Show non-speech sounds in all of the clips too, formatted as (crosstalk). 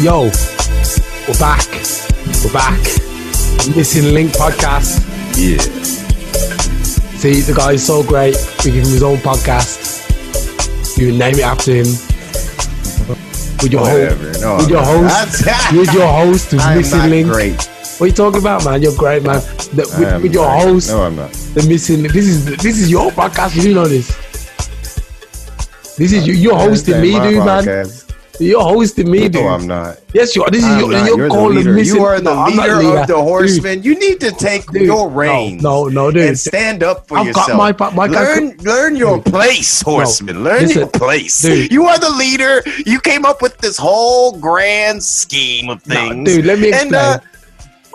Yo, we're back. We're back. Missing Link podcast. Yeah. See, the guy's so great. We give him his own podcast. You name it after him. With your Whatever. host, No, with your host, (laughs) with your host who's missing link. great. What are you talking about, man? You're great, man. The, with, with your not. host, No, I'm not. the missing. This is this is your podcast. You know this. This is uh, you. You're hosting me, dude, man. You're hosting me, dude. No, I'm not. Yes, you are. This is your. not. You're, calling leader. missing. You are the No, I'm leader of the horsemen. You need to take Dude, your reins. No, no, no, dude. and stand up for I've got yourself. my my learn, learn your place, horseman. learn listen, your place. dude. You are the leader. You came up with this whole grand scheme of No, things. dude, let me explain. And, uh,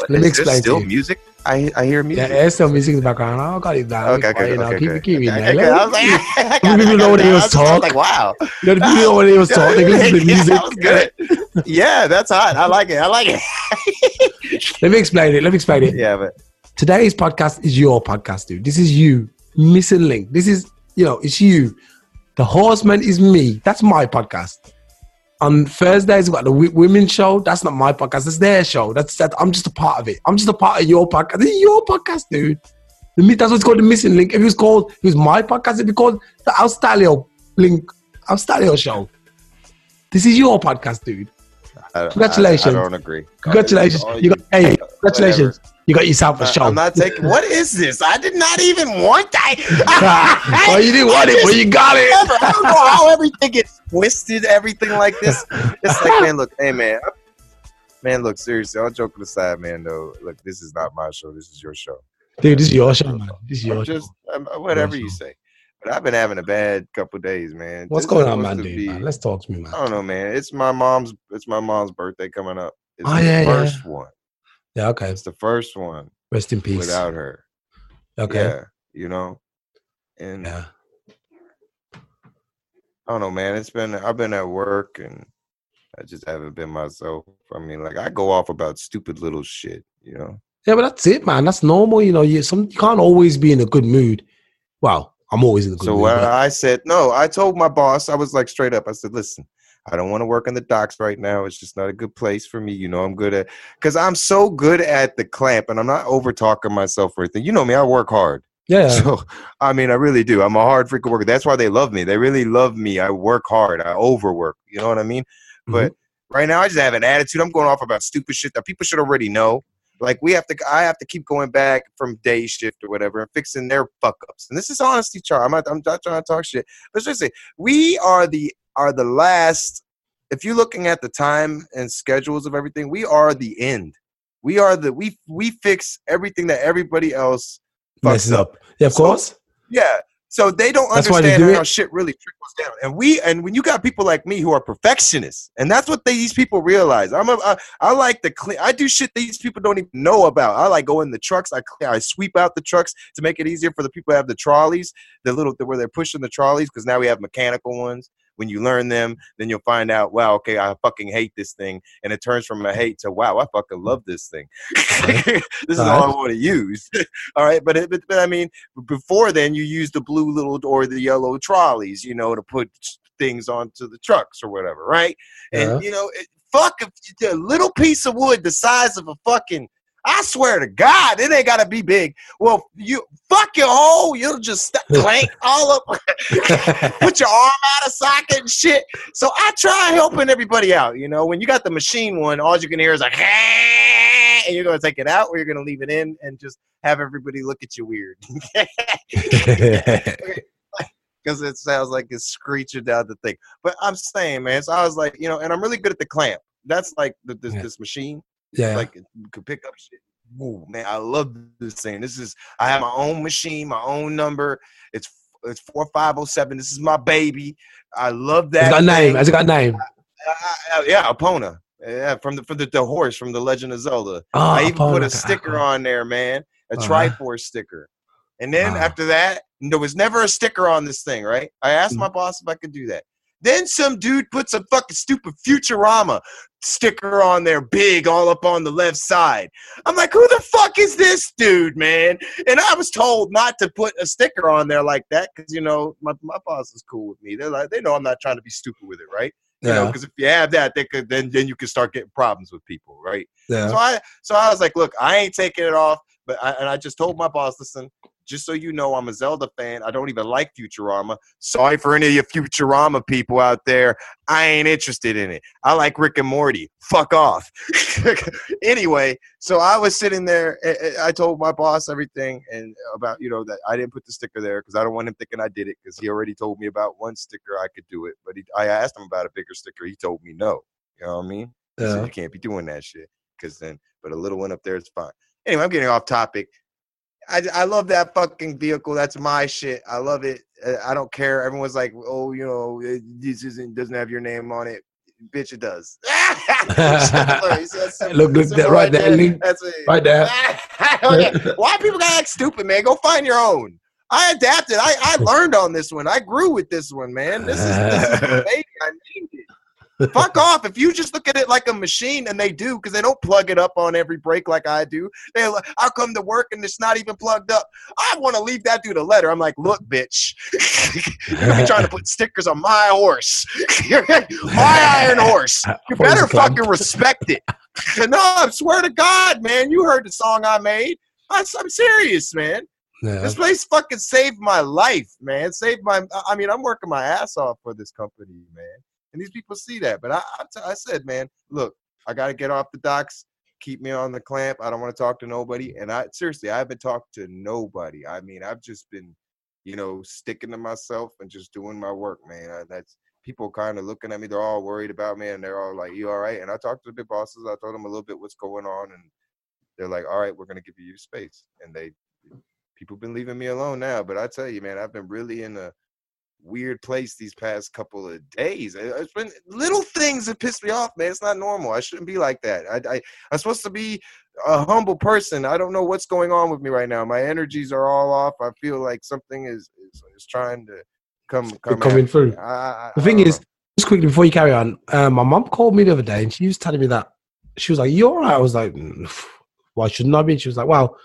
Let me explain to Still music. I I hear music. yeah, there's some music in the background. Oh, got it down. Okay, okay, know, okay, keep okay. it, keep it Okay, okay, there. I was like, (laughs) I (laughs) got Some it, people know what I was was just talk. like, wow. You know, people know what they was talking. They the music. that was good. Yeah, that's hot. I like it. I like it. (laughs) Let me explain it. Let me explain it. yeah, but Today's podcast is your podcast, dude. This is you. Missing link. This is, you know, it's you. The horseman is me. That's my podcast. On Thursdays, we've got the women's show. That's not my podcast. That's their show. That's that. I'm just a part of it. I'm just a part of your podcast. This is your podcast, dude. The That's what's called the missing link. If it was called, if it was my podcast, it'd be called the Austalio link, Austalio show. This is your podcast, dude. I, Congratulations. I, I don't agree. Congratulations. You got, hey, congratulations. You got yourself a show. I'm not taking. What is this? I did not even want that. (laughs) (laughs) well, you didn't want it, but you got it. Never. I don't know how everything gets twisted, everything like this. It's like, man, look, hey, man, I- man, look, seriously, all joking aside, man, though, look, this is not my show. This is your show. Dude, this is your show, man. This is your I'm show. just um, whatever you show. say. But I've been having a bad couple days, man. What's This going on, man, dude? be- man? Let's talk to me, man. I don't know, man. It's my mom's. It's my mom's birthday coming up. It's Oh, the yeah, yeah. first one. Yeah, okay. It's the first one Rest in peace. without her. okay. Yeah, you know. And Yeah. I don't know, man. It's been I've been at work and I just haven't been myself. I mean, like I go off about stupid little shit, you know. Yeah, but that's it, man. That's normal. You know, you some you can't always be in a good mood. Well, I'm always in a good So mood. when but- I said no, I told my boss, I was like straight up. I said, listen, I don't want to work on the docks right now. It's just not a good place for me. You know, I'm good at because I'm so good at the clamp, and I'm not over talking myself or anything. You know me, I work hard. yeah, So I mean, I really do. I'm a hard freaking worker. That's why they love me. They really love me. I work hard. I overwork. You know what I mean? Mm-hmm. But right now, I just have an attitude. I'm going off about stupid shit that people should already know. Like we have to, I have to keep going back from day shift or whatever and fixing their fuck ups. And this is honesty, Char. I'm not, I'm not trying to talk shit. But just say we are the are the last. If you're looking at the time and schedules of everything, we are the end. We are the we we fix everything that everybody else messes up. Yeah, of So- course. yeah. So they don't That's understand do how it. shit really trickles down. And we and when you got people like me who are perfectionists, and that's what these people realize. I'm a, I, I like the clean. I do shit these people don't even know about. I like go in the trucks. I clean, I sweep out the trucks to make it easier for the people who have the trolleys, the little where they're pushing the trolleys because now we have mechanical ones. When you learn them, then you'll find out, wow, okay, I fucking hate this thing, and it turns from a hate to wow, I fucking mm. love this thing. (laughs) this is all I want to use. (laughs) all right, but, it, but but I mean, before then you use the blue little or the yellow trolleys you know to put things onto the trucks or whatever right? And you know it, fuck if a little piece of wood the size of a fucking I swear to God, it ain't gotta be big. Well, you fuck your hole, you'll just st- (laughs) clank all up, (laughs) put your arm out of socket and shit. So I try helping everybody out. You know, when you got the machine one, all you can hear is like, (laughs) and you're gonna take it out, or you're gonna leave it in and just have everybody look at you weird. because it sounds like it's screeching down the thing. But I'm saying, man, so I was like, you know, and I'm really good at the clamp. That's like the, this, Yeah. this machine, yeah. like it could pick up shit. Ooh, man, I love this thing. This is I have my own machine, my own number. It's it's four five zero seven. This is my baby. I love that. Has it got a name? it got name? I- I- yeah, Epona. Yeah, from the from the, the horse from the Legend of Zelda. Oh, I even put a sticker uh-huh. on there, man, a Uh-huh. Triforce sticker. And then Wow. after that, there was never a sticker on this thing, right? I asked Mm. my boss if I could do that. Then some dude puts a fucking stupid Futurama sticker on there, big, all up on the left side. I'm like, who the fuck is this dude, man? And I was told not to put a sticker on there like that because you know my, my boss is cool with me. They're like, they know I'm not trying to be stupid with it, right? You know, Yeah. because if you have that, they could then then you can start getting problems with people, right? Yeah. So I so I was like, look, I ain't taking it off. But I, and I just told my boss, listen, just so you know, I'm a Zelda fan. I don't even like Futurama. Sorry for any of you Futurama people out there. I ain't interested in it. I like Rick and Morty. Fuck off. (laughs) anyway, so I was sitting there. I told my boss everything and about you know that I didn't put the sticker there because I don't want him thinking I did it because he already told me about one sticker I could do it, but he, I asked him about a bigger sticker. He told me no. You know what I mean? Yeah. you can't be doing that shit because then, but a little one up there is fine. Anyway, I'm getting off topic. I, I love that fucking vehicle. That's my shit. I love it. Uh, I don't care. Everyone's like, oh, you know, it- this isn't doesn't have your name on it. Bitch, it does. Similar. You see that symbol- Look, look, that, right there, Link. That's it. Right there. (laughs) Okay. Why people gotta act stupid, man? Go find your own. I adapted. I, I learned on this one. I grew with this one, man. This is this is. (laughs) I named it. Fuck off. If you just look at it like a machine, and they do, because they don't plug it up on every break like I do. They, I'll come to work and it's not even plugged up. I want to leave that dude a letter. I'm like, look, bitch, (laughs) you're trying to put stickers on my horse, (laughs) my iron horse. (laughs) You better fucking respect it. no, I swear to God, man, you heard the song I made. I, I'm serious, man. Yeah. This place fucking saved my life, man. Saved my. I mean, I'm working my ass off for this company, man. And these people see that. But I, I, t- I said, man, look, I got to get off the docks. Keep me on the clamp. I don't want to talk to nobody. And I seriously, I haven't talked to nobody. I mean, I've just been, you know, sticking to myself and just doing my work, man. I, that's people kind of looking at me. They're all worried about me, and they're all like, "You all right?" And I talked to the big bosses. I told them a little bit what's going on, and they're like, "All right, we're gonna give you space." And they people been leaving me alone now. But I tell you, man, I've been really in a weird place these past couple of days. It- It's been little things that piss me off, man. It's not normal. I shouldn't be like that. I, I I'm supposed to be a humble person. I don't know what's going on with me right now. My energies are all off. I feel like something is is, is trying to come come coming through. I, I, The thing is, know. just quickly before you carry on, uh, my mum called me the other day and she was telling me that she was like, "You're right." I was like, "Mm, "Why shouldn't I be?" She was like, "Well,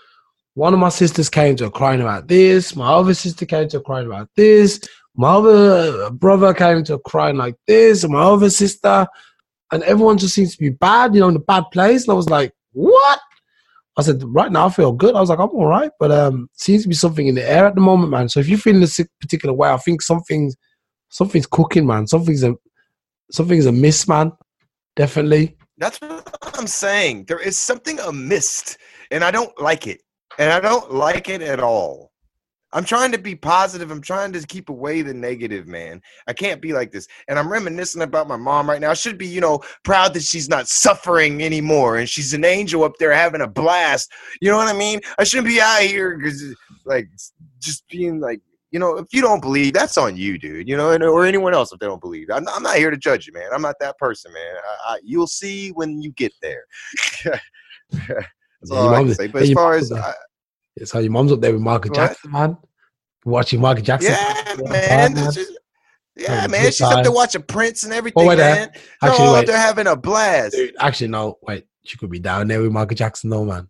one of my sisters came to her crying about this. My other sister came to her crying about this. My other brother came to crying like this, and my other sister, and everyone just seems to be bad, you know, in a bad place." And I was like, "What?" I said, "Right now, I feel good." I was like, "I'm all right," but um, seems to be something in the air at the moment, man. So if you're feeling this particular way, I think something's something's cooking, man. Something's a something's amiss, man. Definitely. That's what I'm saying. There is something amiss, and I don't like it. And I don't like it at all. I'm trying to be positive. I'm trying to keep away the negative, man. I can't be like this. And I'm reminiscing about my mom right now. I should be, you know, proud that she's not suffering anymore and she's an angel up there having a blast. You know what I mean? I shouldn't be out here because, like, just being like, you know, if you don't believe, that's on you, dude. You know, and, or anyone else if they don't believe. I'm, I'm not here to judge you, man. I'm not that person, man. I, I, you'll see when you get there. (laughs) that's Yeah, all I can say. But as far as I, It's how your mom's up there with Michael? Jackson, man. Watching Michael Jackson. yeah, man, yeah, man, she's up there watching Prince and everything, oh, wait there. man. They're Actually, all up wait. there having a blast. Dude, actually, no. Wait, she could be down there with Michael Jackson, though, man.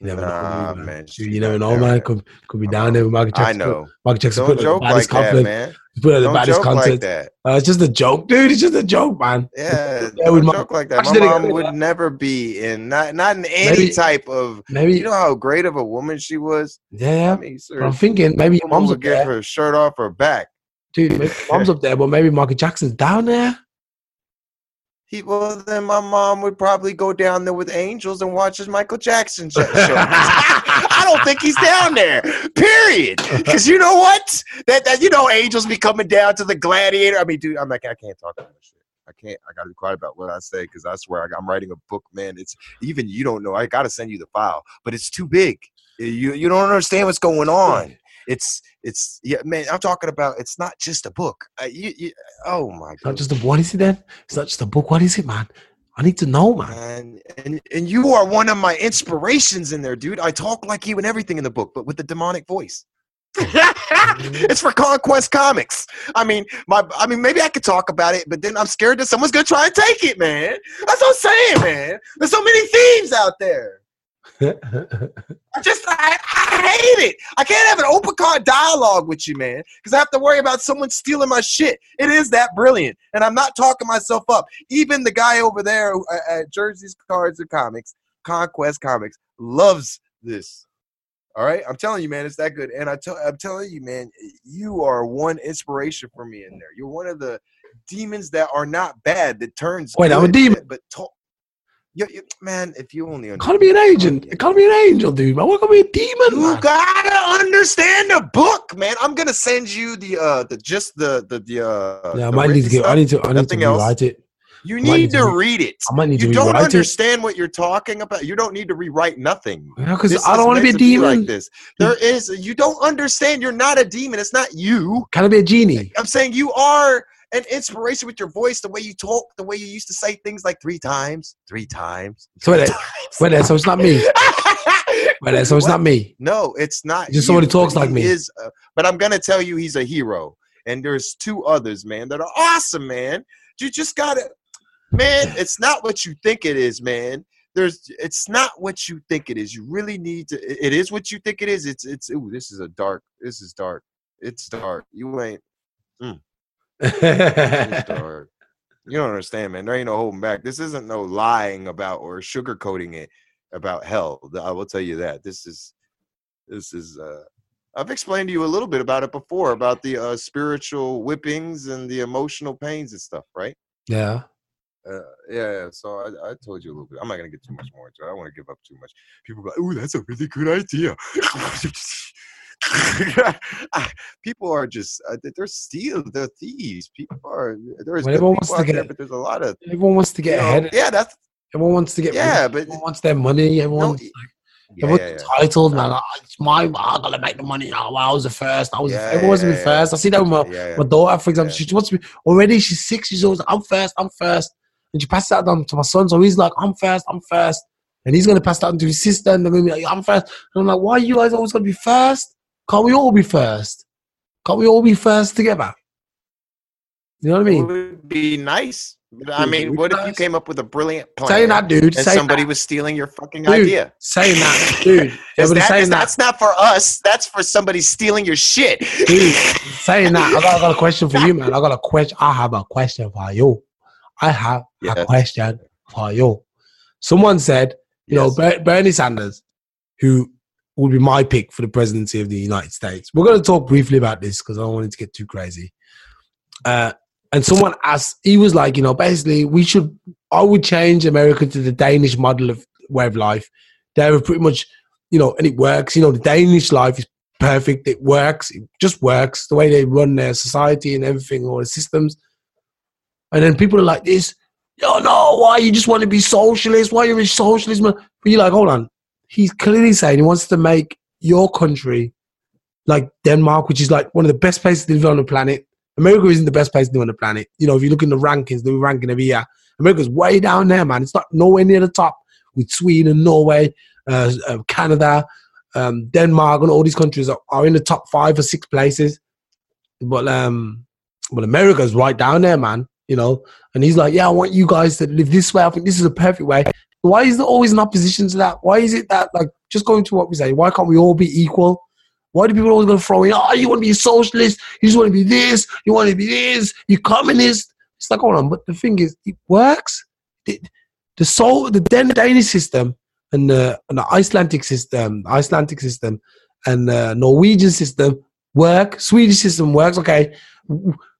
You never Nah, know, man, man. You never know, man. Could could be down there with Michael I Jackson. know. Michael Jackson Don't joke like that, man. Put the Don't baddest joke like that. Uh, it's just a joke, dude. It's just a joke, man. Yeah, Yeah, don't my- joke like that. My Actually, they got mom would never be in not not in any Maybe- type of. Maybe, You know how great of a woman she was. yeah. I mean, But I'm thinking maybe your mom's would there. her shirt off her back. Dude, mom's (laughs) up there, but maybe Michael Jackson's down there. He, well, then my mom would probably go down there with angels and watch his Michael Jackson show. (laughs) I don't think he's down there. Period. Because you know what? That that you know, angels be coming down to the gladiator. I mean, dude, I'm like, I can't talk about that shit. I can't. I gotta be quiet about what I say because I swear I, I'm writing a book, man. It's even you don't know. I gotta send you the file, but it's too big. You you don't understand what's going on. It's it's yeah, man. I'm talking about. It's not just a book. Uh, you, you, oh my god. not just a what is it then? It's not just a book. What is it, man? I need to know, man. And, and and you are one of my inspirations in there, dude. I talk like you and everything in the book, but with the demonic voice. (laughs) it's for Conquest Comics. I mean, my I mean, maybe I could talk about it, but then I'm scared that someone's gonna try and take it, man. That's what I'm saying, man. There's so many thieves out there. (laughs) I just I, I hate it. I can't have an open card dialogue with you, man, because I have to worry about someone stealing my shit. It is that brilliant, and I'm not talking myself up. Even the guy over there at- at Jersey's Cards and Comics, Conquest Comics, loves this. All right, I'm telling you, man, it's that good. And I tell, I'm telling you, man, you are one inspiration for me in there. You're one of the demons that are not bad that turns. Wait, I'm a demon? but to- you, you, man, if you only Can't be an agent. It can't be an angel, dude. Man, what to be a demon? You man? gotta understand the book, man. I'm gonna send you the uh the just the the the uh. Yeah, I might need to get. I need to. I need to else. rewrite it. You need to to re- read it. I might need to You don't rewrite it. understand what you're talking about. You don't need to rewrite nothing. Because This I don't want to be a demon. like this. There is. You don't understand. You're not a demon. It's not you. Can I be a genie? I'm saying you are an inspiration with your voice, the way you talk, the way you used to say things like three times, three times. So wait, three there- wait so it's not me. (laughs) Wait so it's What? not me. No, it's not. Just somebody talks like me. Is, uh, but I'm gonna tell you, he's a hero, and there's two others, man, that are awesome, man. You just gotta, man. It's not what you think it is, man. There's, it's not what you think it is. You really need to. it- is what you think it is. It's, it's. Ooh, this is a dark. This is dark. It's dark. You ain't. Dark. (laughs) You don't understand, man. There ain't no holding back. This isn't no lying about or sugarcoating it about hell. I will tell you that. This is this is uh I've explained to you a little bit about it before about the uh spiritual whippings and the emotional pains and stuff, right? yeah. Uh, yeah, yeah, so I, I told you a little bit. I'm not gonna get too much more into it. I don't want to give up too much. People go, "Ooh, that's a really good idea." (laughs) (laughs) (laughs) People are just uh, they're stealing, they're thieves. People are there's everyone wants to out there, get- but there's a lot of Everyone wants to get know, ahead. yeah, that's Everyone wants to get. yeah, rich. but Everyone wants their money. Everyone. no, yeah, Everyone's yeah, yeah. entitled, man. Like, it's my. I gotta make the money. Oh, I was the first. I was. Yeah, everyone wants to be yeah, yeah. first. I see that with my, yeah, yeah. my daughter, for example. Yeah. She wants to be already. She's six years old. I'm first. I'm first. And she passes that down to my son. So he's like, I'm first. I'm first. And he's gonna pass that on to his sister, and they're gonna be like, I'm first. And I'm like, why are you guys always gotta be first? Can't we all be first? Can't we all be first together? You know what I mean? It would be nice. I mean, what if you came up with a brilliant plan Saying that, dude. and somebody that, was stealing your fucking Dude, idea? saying that, (laughs) dude. Yeah, Is that- saying is- that, that's not for us. That's for somebody stealing your shit. dude. (laughs) Saying that, I got, I got a question for you, man. I got a question. I have a question for you. I have a question for you. Someone said, you know, Yes. Ber- Bernie Sanders, who would be my pick for the presidency of the United States. We're going to talk briefly about this because I don't want it to get too crazy. Uh, and someone asked, he was like, you know, basically, we should, I would change America to the Danish model of way of life. They were pretty much, you know, and it works. You know, the Danish life is perfect. It works. It just works. The way they run their society and everything, all the systems. And then people are like this, yo, no, why you just want to be socialist? Why you're a socialist? man?" But you're like, hold on. He's clearly saying he wants to make your country like Denmark, which is like one of the best places to live on the planet. America isn't the best place to live on the planet. You know, if you look in the rankings, the ranking every year, America's way down there, man. It's not nowhere near the top with Sweden, and Norway, uh, uh, Canada, um, Denmark, and all these countries are, are in the top five or six places. But um, but America's right down there, man. You know, and he's like, yeah, I want you guys to live this way. I think this is a perfect way. Why is there always an opposition to that? Why is it that like just going to what we say? Why can't we all be equal? Why do people always going to throw in? Oh, you want to be a socialist? You just want to be this? You want to be this? You communist? It's like, hold on. But the thing is, it works. It, the soul, the Dan- Danish system and the, and the Icelandic system, Icelandic system, and the Norwegian system work. Swedish system works. Okay,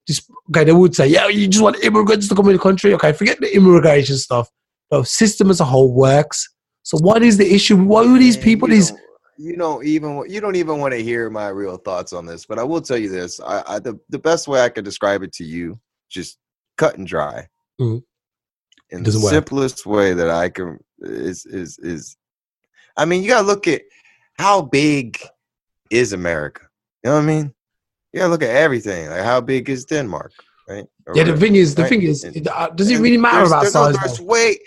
just okay. They would say, yeah, you just want immigrants to come in the country. Okay, forget the immigration stuff. The system as a whole works. So what is the issue? Why are these people? These you don't even you don't even want to hear my real thoughts on this, but I will tell you this: I, I the the best way I could describe it to you, just cut and dry, Mhm. in the work. simplest way that I can is is is. I mean, you gotta look at how big is America. You know what I mean? You gotta look at everything. Like how big is Denmark, right? Or yeah. The thing is, the right? thing is, And- uh, does it really matter about there's size? there's way.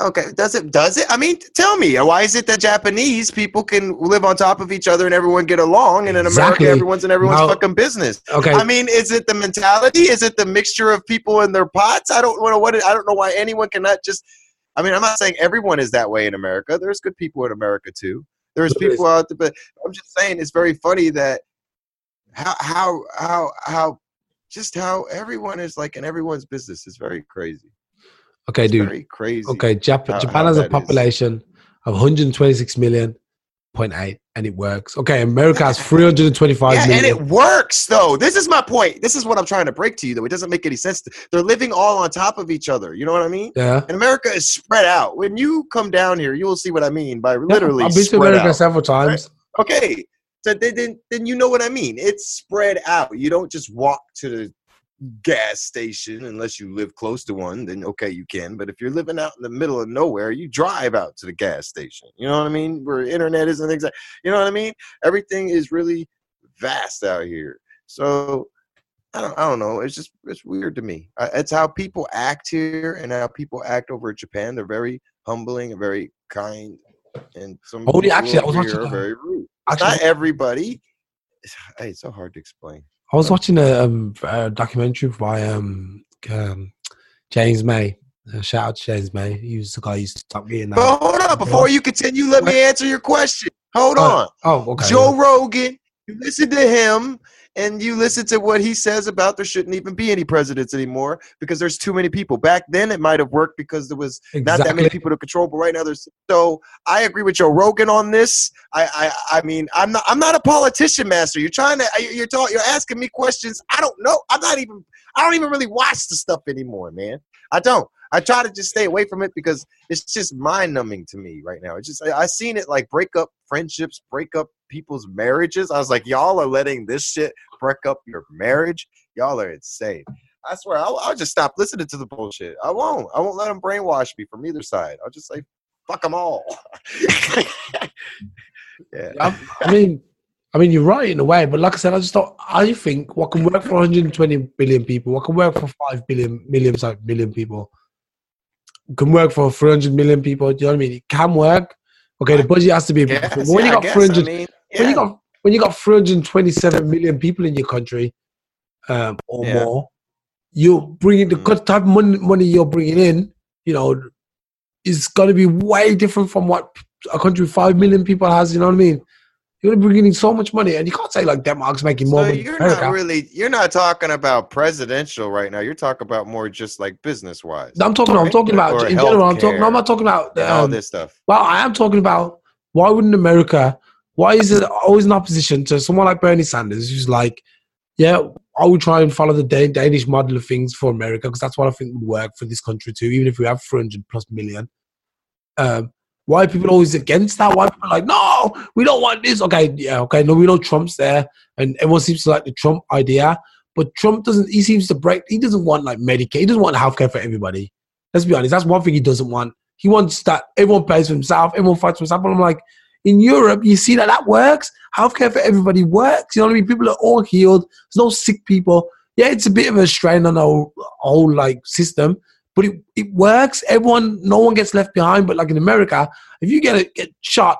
Okay, does it? Does it? I mean, tell me, why is it that Japanese people can live on top of each other and everyone get along, and in Exactly. America, everyone's in everyone's fucking business? Okay, I mean, is it the mentality? Is it the mixture of people in their pots? I don't know what. It, I don't know why anyone cannot just I mean, I'm not saying everyone is that way in America. There's good people in America too. There's people out there, but I'm just saying it's very funny that how how how how just how everyone is like in everyone's business is very crazy. Okay, It's dude. very crazy. Okay, Jap- how- Japan how has a that is. population of 126 million point eight, and it works. Okay, America has (laughs) 325 Yeah, million. and it works though. This is my point. This is what I'm trying to break to you though. It doesn't make any sense. They're living all on top of each other. You know what I mean? yeah. And America is spread out. When you come down here, you will see what I mean by literally I've been to America out. several times. Okay, so then, then then you know what I mean. It's spread out. You don't just walk to the gas station unless you live close to one. Then okay, you can. But if you're living out in the middle of nowhere, you drive out to the gas station. You know what I mean? Where internet isn't like. You know what I mean? Everything is really vast out here. So. I don't, I don't know. It's just it's weird to me. Uh, It's how people act here and how people act over in Japan. They're very humbling and very kind. And some Oh, yeah, actually, I was watching, here are very rude. Actually, not everybody. Hey, it's so hard to explain. I was watching a, um, a documentary by um, um, James May. Uh, shout out to James May. He was the guy who used to stop getting But that. hold on, before you continue, let me answer your question. Hold on. Oh, okay. Joe Rogan, you listen to him and you listen to what he says about there shouldn't even be any presidents anymore because there's too many people. Back then it might have worked because there was not that many people to control, but right now there's so I agree with Joe Rogan on this. I I, I mean I'm not I'm not a politician master. You're trying to you're talking you're asking me questions. I don't know. I'm not even I don't even really watch the stuff anymore, man. I don't. I try to just stay away from it because it's just mind numbing to me right now. It's just I, I seen it like break up friendships, break up people's marriages. I was like, y'all are letting this shit break up your marriage. Y'all are insane. I swear, I'll, I'll just stop listening to the bullshit. I won't. I won't let them brainwash me from either side. I'll just say, fuck them all. (laughs) yeah. I, I mean, I mean, you're right in a way, but like I said, I just thought I think what can work for 120 billion people, what can work for five billion million, sorry, billion people, can work for 300 million people. Do you know what I mean? It can work. Okay, the budget has to be. Yes, when you got guess. 300, I mean, when you got when you got 327 million people in your country, um, or Yeah. more, you're bringing the Mm. type of money, money you're bringing in. You know, is going to be way different from what a country with five million people has. You know what I mean? You're going to be bringing in so much money, and you can't say like Denmark's making more So money. you're not really you're not talking about presidential right now. You're talking about more just like business wise. I'm talking. I'm talking about Or in general. I'm talking. No, I'm not talking about. all Um, this stuff. well, I am talking about why wouldn't America? Why is it always in opposition to someone like Bernie Sanders, who's like, yeah, I would try and follow the Dan- Danish model of things for America because that's what I think would work for this country too, even if we have 300 plus million. Um, why people always against that? Why people like, no, we don't want this? Okay, yeah, okay, no, we know Trump's there, and everyone seems to like the Trump idea, but Trump doesn't. He seems to break. He doesn't want like Medicaid. He doesn't want healthcare for everybody. Let's be honest. That's one thing he doesn't want. He wants that everyone pays for himself, everyone fights for himself. But I'm like, in Europe, you see that that works. Healthcare for everybody works. You know what I mean? People are all healed. There's no sick people. Yeah, it's a bit of a strain on whole, whole like system, but it, it works. Everyone, no one gets left behind. But like in America, if you get a, get shot,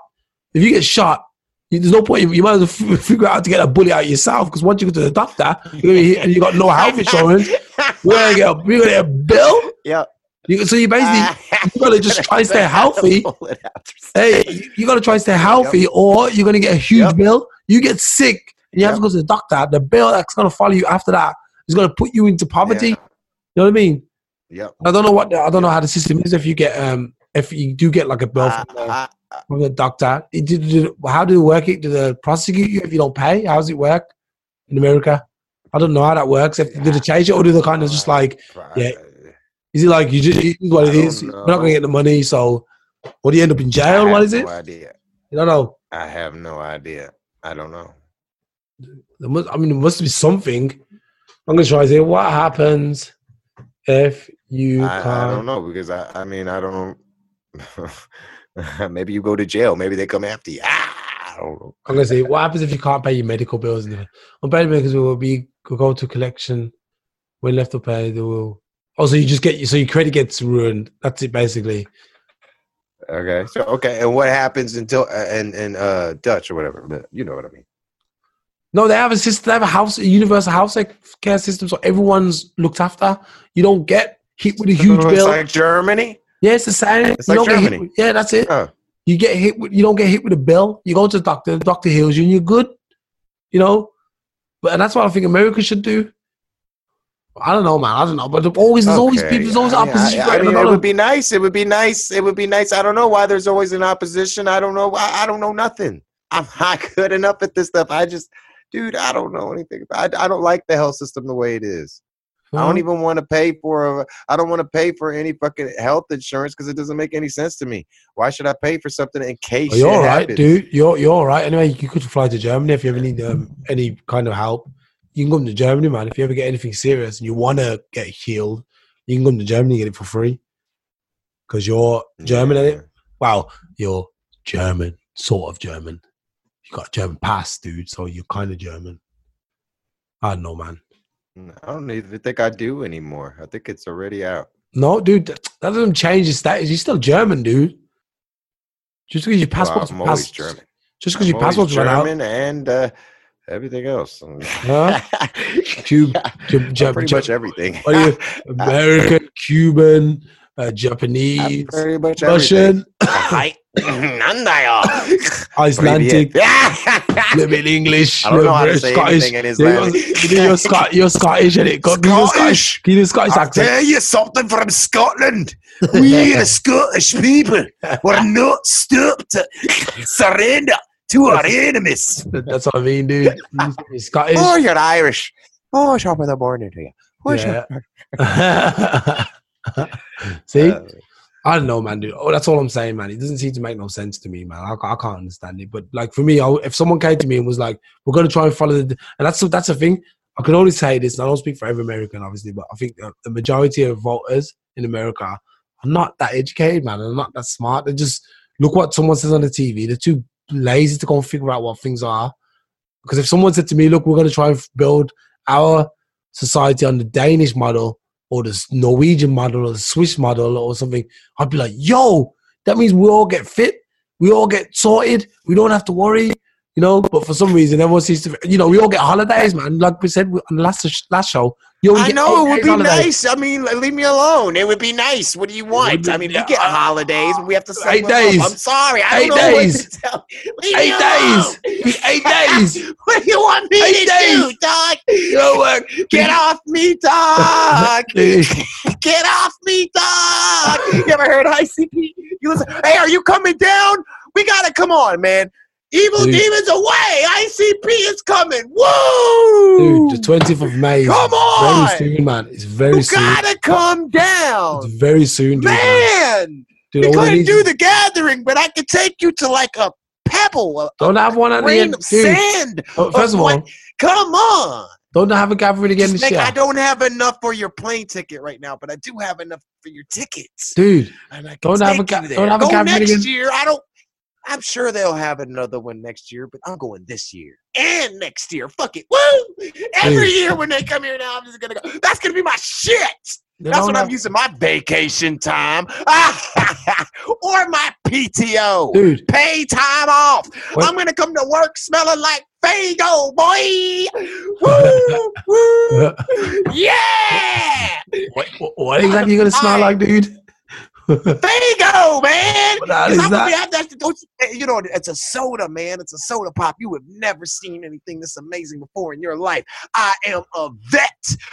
if you get shot, you- there's no point. You might as well f- (laughs) figure out how to get a bullet out yourself because once you go to the doctor gonna and you got no health insurance, (laughs) you're gonna get a, gonna get a bill. Yeah. You, so you basically you gotta just (laughs) try and stay healthy. Hey, you, you got to try to stay healthy, or you're going to get a huge Yep. bill. You get sick, and you have to go to the doctor. The bill that's going to follow you after that is going to put you into poverty. Yeah. You know what I mean? Yep. I don't know what the, I don't know how the system is. If you get um, if you do get like a bill from, the, I- I- from the doctor, it, did, did, how do it work? It do they prosecute you if you don't pay? How does it work in America? I don't know how that works. If do they change it, or do they kind of just like yeah, is it like you just it what it is? don't You're not going to get the money, so what do you end up in jail? What is it? No idea. You don't know. I have no idea. I don't know. There must, I mean, there must be something. I'm gonna try to say what happens if you I, I don't know because I, I mean I don't know. (laughs) maybe you go to jail. Maybe they come after you. Ah, I don't know. I'm gonna say what happens if you can't pay your medical bills. And unpaid because we will be will go to collection. When left to pay, they will. Also, you just get you, so your credit gets ruined. That's it, basically. Okay. So okay, and what happens until uh, and and uh Dutch or whatever? But you know what I mean. No, they have a system. They have a house, a universal house care system, so everyone's looked after. You don't get hit with a huge it's bill. like Germany. Yeah, it's the same. It's You like don't get hit Germany. with- yeah, that's it. Huh. You get hit with you don't get hit with a bill. You go to the doctor, the doctor heals you, and you're good. You know, but and that's what I think America should do. I don't know, man. I don't know, but always there's always Okay. people, there's always opposition. I, I mean, it would be nice. It would be nice. It would be nice. I don't know why there's always an opposition. I don't know. I, I don't know nothing. I'm (laughs) not good enough at this stuff. I just, dude, I don't know anything. I, I don't like the health system the way it is. I don't even want to pay for. A, I don't want to pay for any fucking health insurance because it doesn't make any sense to me. Why should I pay for something in case Oh, you're all right, happens? dude. You're you're all right. Anyway, you could fly to Germany if you ever need um, any kind of help. You can come to Germany, man. If you ever get anything serious and you want to get healed, you can come to Germany and get it for free. Because you're German, Yeah. innit? Wow, you're German, sort of German. Got German pass, dude. So you're kind of German. I don't know, man. I don't even think I do anymore. I think it's already out. No, dude, that doesn't change your status. You're still German, dude. Just because your Well, passport's I'm always pass- German. just because your passport's run out. German and uh, everything else. (laughs) Huh? Cube, Jap- I'm pretty Jap- much everything. What are you, (laughs) American, Cuban, uh, I'm Japanese, much. Russian, Hi. (laughs) Nandayo. Icelandic, Yeah. (laughs) little bit English, I don't know how to say Scottish. anything in Yeah, You're, Icelandic. you're, Scot- you're Scottish, and it got a Scottish. Scottish. You a Scottish I'll accent. tell you something from Scotland. We, the (laughs) Scottish people, were not stopped to surrender to our enemies. That's what I mean, dude. You're Scottish. Oh, you're Irish. Oh, top of the morning to you. Oh, Yeah. sure. (laughs) See, Uh, I don't know, man, dude. Oh, that's all I'm saying, man. It doesn't seem to make no sense to me, man. I, I can't understand it. But like for me, I, if someone came to me and was like, "We're going to try and follow the," and that's that's the thing. I can only say this, and I don't speak for every American, obviously, but I think the, the majority of voters in America are not that educated, man. They're not that smart. They just look what someone says on the TV. They're too lazy to go and figure out what things are. Because if someone said to me, "Look, we're going to try and build our society on the Danish model," or the Norwegian model or the Swiss model or something, I'd be like, yo, that means we all get fit, we all get sorted, we don't have to worry, you know. But for some reason, everyone seems to, you know, we all get holidays, man. Like we said on the last last show, you I know it would be nice. I mean, leave me alone. It would be nice. What do you want? I mean, we get holidays. We have to set Eight them up. days. I'm sorry. I Eight don't know days. what to tell. Leave me Eight days, eight days. (laughs) What do you want me Eight to do, days. dog? You know what? Get off me, dog. (laughs) (laughs) Get off me, dog. You ever heard ICP? You listen, hey, are you coming down? We gotta come on, man. Evil Dude. demons away. ICP is coming. Woo! Dude, the twentieth of May. Come on! very soon, man. It's very you soon. gotta come down. It's very soon, dude. man. Dude, we couldn't do the gathering, but I could take you to like a pebble, a Don't have one at the end, of sand. Oh, First of all, Come on. don't have a gathering again this year, I don't have enough for your plane ticket right now, but I do have enough for your tickets. dude. And I Don't have a ga- you don't have a Go gathering next again. year. I don't. I'm sure they'll have another one next year, but I'm going this year and next year. Fuck it, woo! Every Dude. year when they come here now, I'm just gonna go. That's gonna be my shit. They That's what have- I'm using my vacation time (laughs) or my PTO. dude. Pay time off. What- I'm gonna come to work smelling like Faygo, boy. (laughs) Woo, woo, (laughs) yeah. What, what- what exactly you gonna smell like, dude? Faygo, man. What the hell 'Cause is I'm gonna that? be out there- don't you, you know, it's a soda, man. It's a soda pop. You have never seen anything this amazing before in your life. I am a vet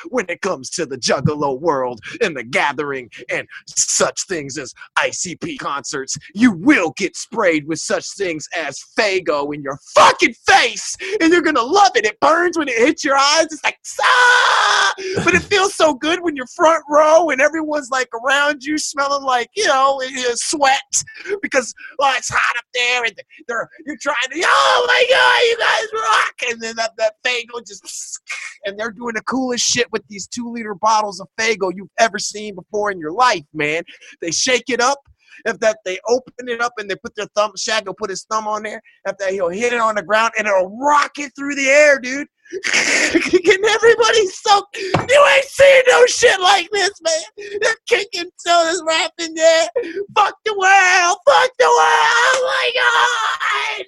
when it comes to the juggalo world and the gathering and such things as ICP concerts. You will get sprayed with such things as Faygo in your fucking face, and you're gonna love it. It burns when it hits your eyes. It's like, ah! but it feels so good when you're front row and everyone's like around you smelling like, you know, sweat because well, it's hot up there and they're you're trying to oh my god you guys rock! And then that, that Faygo just and they're doing the coolest shit with these two liter bottles of Faygo you've ever seen before in your life man. They shake it up if that they open it up and they put their thumb Shaq will put his thumb on there if that he'll hit it on the ground and it'll rock it through the air dude (laughs) getting everybody soaked you ain't seen no shit like this man they're kicking sodas rapping there Fuck the world! Fuck the world! Oh my god!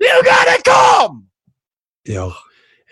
You gotta come! Yo,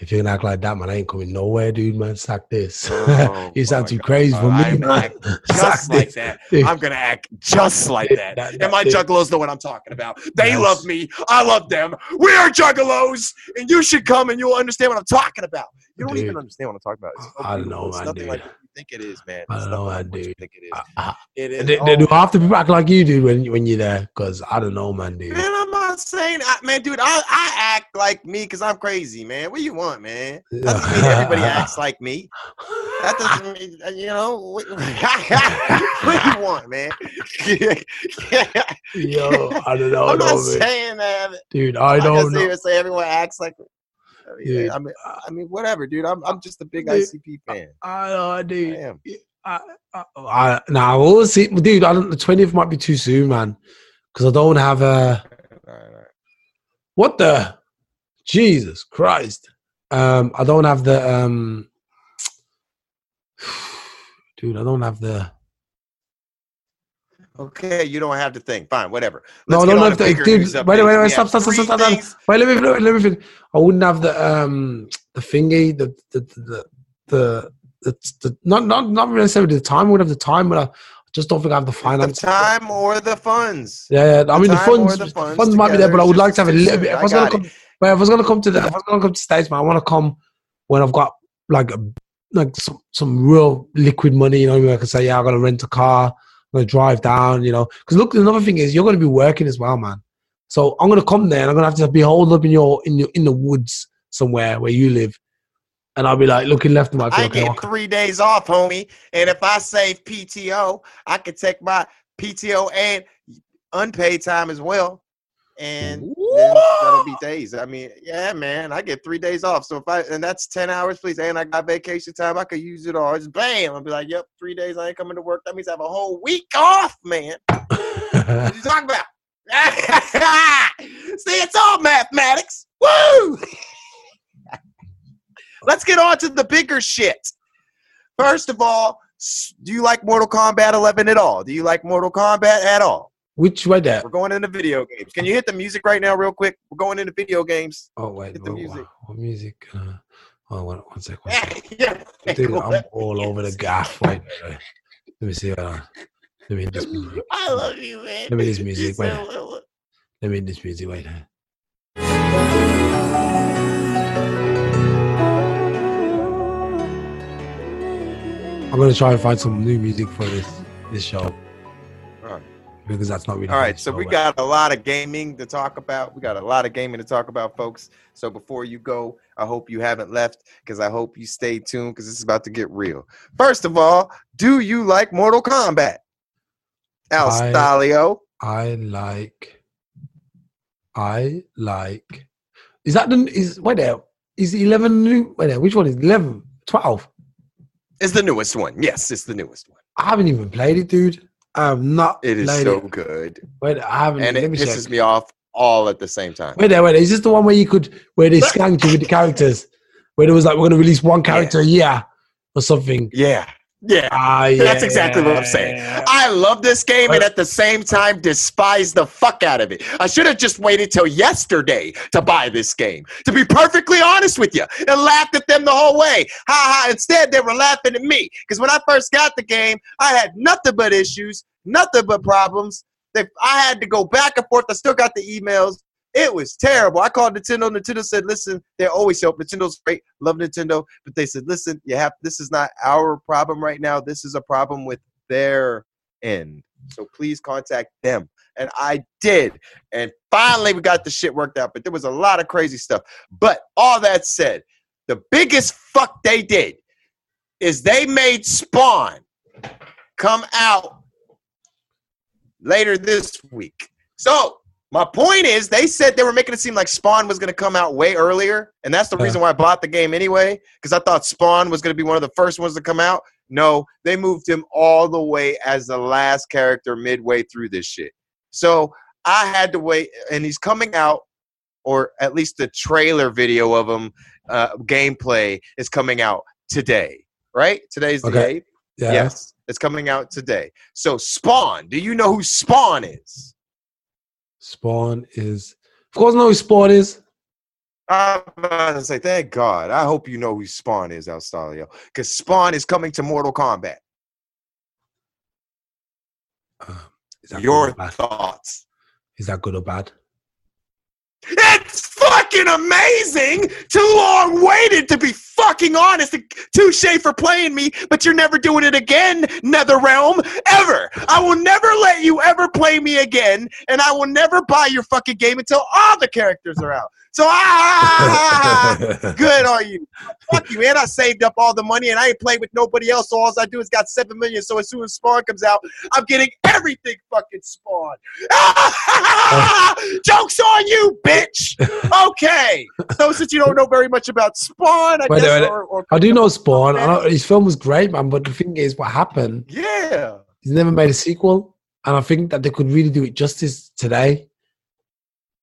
if you're gonna act like that, man, I ain't coming nowhere, dude, man. Sack this. Oh, (laughs) you sound too God. crazy for me, I'm man. (laughs) just like this. that. Dude. I'm gonna act just like that. That- and my dude. juggalos know what I'm talking about. They Yes. love me. I love them. We are juggalos, and you should come and you'll understand what I'm talking about. You don't even understand what I'm talking about. It's so I don't know, It's man, nothing dude. like what you think it is, man. I don't know, like man, what you think it is. I- I- It is. They, Oh, they do half the people act like you do when when you're there, because I don't know, man, dude. Man, I'm saying, I, man, dude. I, I act like me because I'm crazy, man. What do you want, man? That doesn't mean everybody (laughs) acts like me. That doesn't mean, uh, you know. What, (laughs) what do you want, man? (laughs) Yo, I don't know, I'm not no, man. saying that. dude. I I don't know. say everyone acts like. I mean, Dude. I mean, I mean, whatever, dude. I'm, I'm just a big Dude. ICP fan. I know, I dude. am. I, I, I, now we'll see, dude. I don't. The twentieth might be too soon, man, because I don't have a. All right, all right. What the? Jesus Christ. Um, I don't have the um. (sighs) Dude, I don't have the. Okay, you don't have to think. Fine, whatever. No, Let's no, get no, on to dude, wait, wait, wait, stop, stop, stop, stop, stop. Wait, let me, let me, let me finish. I wouldn't have the um the thingy, the the the the, the, the not not not necessarily the time. I would have the time, but I just don't think I have the The time or the funds. Yeah, yeah. I mean the funds, the the funds funds, might be there, but I would like to have a little (laughs) bit. If I was gonna come, but if I was gonna come to the, if I was gonna come to States, man, I want to come when I've got like a, like some some real liquid money. You know, I? I can say, yeah, I'm gonna rent a car, I'm gonna drive down. You know, because look, another thing is you're gonna be working as well, man. So I'm gonna come there and I'm gonna have to be holed up in your in your in the woods somewhere where you live, and I'll be like looking left and right. I okay, get three days off, homie. And if I save PTO, I could take my PTO and unpaid time as well. And that'll be days. I mean, yeah, man, I get three days off. So if I and that's ten hours, please, and I got vacation time, I could use it all. Just bam, I'll be like, yep, three days I ain't coming to work. That means I have a whole week off, man. What you (laughs) talking about? (laughs) See, it's all mathematics. Woo! (laughs) Let's get on to the bigger shit. First of all, do you like Mortal Kombat 11 at all? Do you like Mortal Kombat at all? Which way there? We're going into video games. Can you hit the music right now, real quick? We're going into video games. Oh wait, Hit the music. what music? Uh, oh, one, one sec. One sec. (laughs) yeah, Dude, go I'm all over the gaff. Wait. let me see. Uh, let me hit this music. (laughs) I love you, man. Let me hit this music. Wait, (laughs) so- let me hit this music. Wait. I'm gonna try and find some new music for this this show Alright. because that's not really. All right, so we got a lot of gaming to talk about. We got a lot of gaming to talk about, folks. So before you go, I hope you haven't left because I hope you stay tuned because this is about to get real. First of all, do you like Mortal Kombat? Al I- Stalio. I like. I like. Is that the is wait there? Is eleven new? Wait there. Which one is 11? 12? Is the newest one. Yes, it's the newest one. I haven't even played it, dude. I have not It is so it. good, Wait, I haven't. and it me pisses check. me off all at the same time. Wait there, wait there. Is this the one where you could where they scanned you with the characters? Where it was like we're gonna release one character a year or something. Yeah, yeah. Ah, (laughs) yeah. That's exactly what I'm saying. I love this game and at the same time despise the fuck out of it. I should have just waited till yesterday to buy this game, to be perfectly honest with you, and laughed at them the whole way. Ha ha. Instead, they were laughing at me because when I first got the game, I had nothing but issues, nothing but problems. They, I had to go back and forth. I still got the emails. It was terrible. I called Nintendo. Nintendo said, "Listen, they always help. Nintendo's great. Love Nintendo, but they said, listen, you have. This is not our problem right now. This is a problem with their end. So please contact them." And I did. And finally, we got the shit worked out. But there was a lot of crazy stuff. But all that said, the biggest fuck they did is they made Spawn come out later this week. So my point is, they said they were making it seem like Spawn was going to come out way earlier, and that's the Yeah. reason why I bought the game anyway, because I thought Spawn was going to be one of the first ones to come out. No, they moved him all the way as the last character midway through this shit. So I had to wait, and he's coming out, or at least the trailer video of him, uh, gameplay is coming out today. Right? Today's the Okay. Yeah. Yes, it's coming out today. So Spawn, do you know who Spawn is? Spawn is. Of course, I know who Spawn is. I'm about to say, thank God. I hope you know who Spawn is, Alstalio, because Spawn is coming to Mortal Kombat. Um, is that Your good or bad? thoughts? Is that good or bad? It's fucking amazing. Too long waited to be fucking honest. Touche for playing me, but you're never doing it again, NetherRealm, ever. I will never let you ever play me again, and I will never buy your fucking game until all the characters are out. So ah, ah, ah, ah (laughs) good on you. Fuck you, man. I saved up all the money and I ain't played with nobody else. So all I do is got seven million. So as soon as Spawn comes out, I'm getting everything fucking Spawn. (laughs) Jokes on you, bitch. Okay. (laughs) So since you don't know very much about Spawn, I Wait, guess, wait, or, or I do know Spawn. I know his film was great, man. But the thing is, what happened? yeah. He's never made a sequel, and I think that they could really do it justice today.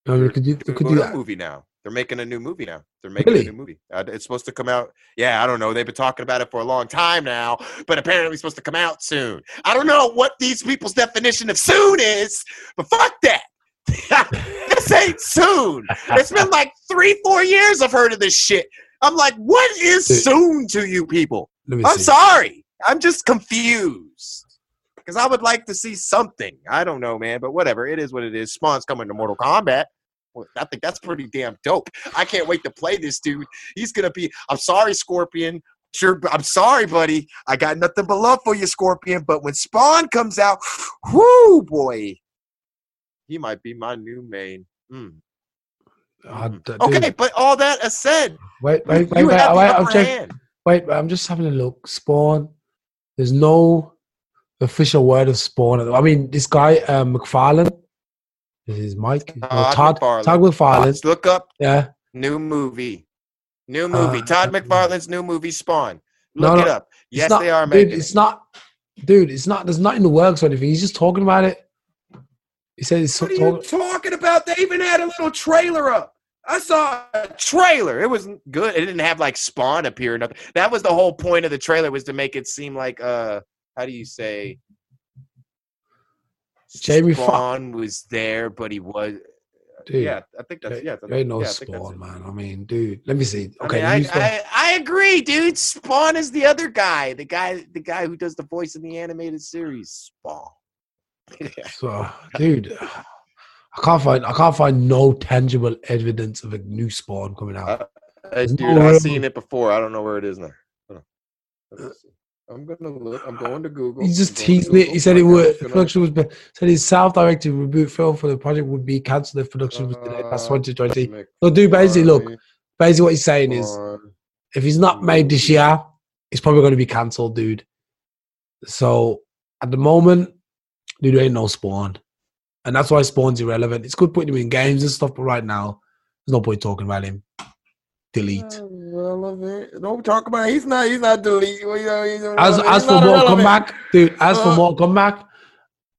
You know, they could do, they could do Well, that. movie now. They're making a new movie now. They're making Really? a new movie. Uh, it's supposed to come out. Yeah, I don't know. They've been talking about it for a long time now, but apparently it's supposed to come out soon. I don't know what these people's definition of soon is, but fuck that. (laughs) this ain't soon. It's been like three, four years I've heard of this shit. I'm like, what is Dude. soon to you people? I'm see. sorry. I'm just confused. Because I would like to see something. I don't know, man, but whatever. It is what it is. Spawn's coming to Mortal Kombat. I think that's pretty damn dope. I can't wait to play this dude. He's gonna be. I'm sorry, Scorpion. Sure, I'm sorry, buddy. I got nothing but love for you, Scorpion. But when Spawn comes out, whoo, boy, he might be my new main. Mm. Ah, d- dude, Okay, but all that said, Wait, wait, wait, wait, have the wait, I'm upper check- hand. wait, I'm just having a look. Spawn. There's no official word of Spawn. I mean, this guy uh, McFarlane. This is Mike. No, Todd. McFarlane. Todd McFarlane. Let's look up Yeah. New movie. New movie. Uh, Todd McFarlane's new movie Spawn. Look no, it up. Yes, not- they are Dude, making it's not. Dude, it's not. There's nothing in the works or anything. He's just talking about it. He said he's What are you talking about? They even had a little trailer up. I saw a trailer. It was good. It didn't have like Spawn appear or nothing. That was the whole point of the trailer was to make it seem like uh how do you say Jamie Spawn was there, but he was dude. yeah, I think that's yeah. There ain't no yeah, I Spawn, man. I mean, dude, let me see. I Okay, mean, I, I, I agree, dude. Spawn is the other guy, the guy, the guy who does the voice in the animated series. Spawn. So, dude, I can't find I can't find no tangible evidence of a new Spawn coming out. Uh, dude, no I've seen it before. I don't know where it is now. Hold on. Let me see. I'm gonna look. I'm going to Google. He just I'm going to teased it. He said it would production was said his self-directed reboot film for the project would be cancelled if production was delayed. That's Uh, 2020. So, dude, basically, look, basically what he's saying is if he's not made this year, it's probably going to be cancelled, dude. So at the moment, dude, there ain't no Spawn, and that's why Spawn's irrelevant. It's good putting him in games and stuff, but right now, there's no point talking about him. Delete. Uh, relevant. Don't talk about. He's not. He's not delete. Know, he's As as He's for not Mortal irrelevant. Kombat, dude. As for Uh, Mortal Kombat, th-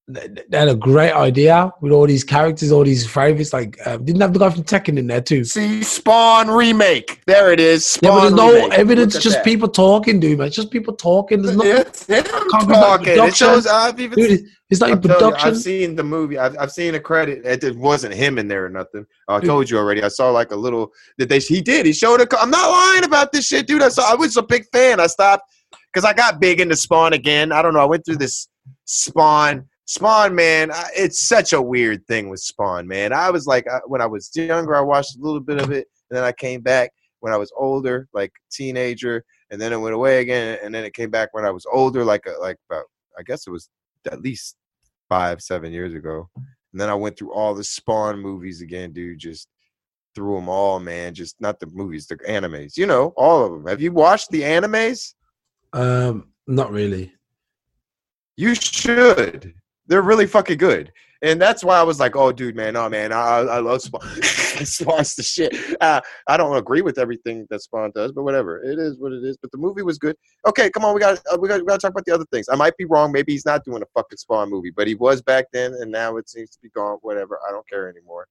they had a great idea with all these characters, all these favorites. Like, um, didn't have the guy from Tekken in there too. See, Spawn remake. There it is. Spawn Yeah, but there's no remake. evidence. Just that. people talking, dude. Man, it's just people talking. There's no, It's him talking. It shows. I've even dude. It's in tell you, production. I've seen the movie. I've, I've seen a credit. It, it wasn't him in there or nothing. I Dude. told you already. I saw like a little that they he did. He showed a. I'm not lying about this shit, dude. I saw. I was a big fan. I stopped because I got big into Spawn again. I don't know. I went through this Spawn. Spawn, man, it's such a weird thing with Spawn, man. I was like, I, when I was younger, I watched a little bit of it, and then I came back when I was older, like teenager, and then it went away again, and then it came back when I was older, like uh, like about, I guess it was at least five, seven years ago. And then I went through all the Spawn movies again, dude. Just through them all, man. Just not the movies, the animes. You know, all of them. Have you watched the animes? Um, not really. You should. They're really fucking good. And that's why I was like, oh, dude, man, oh, man, I, I love Spawn. (laughs) Spawn's the shit. Uh, I don't agree with everything that Spawn does, but whatever. It is what it is. But the movie was good. Okay, come on. We got uh, we got we got to talk about the other things. I might be wrong. Maybe he's not doing a fucking Spawn movie, but he was back then, and now it seems to be gone. Whatever. I don't care anymore.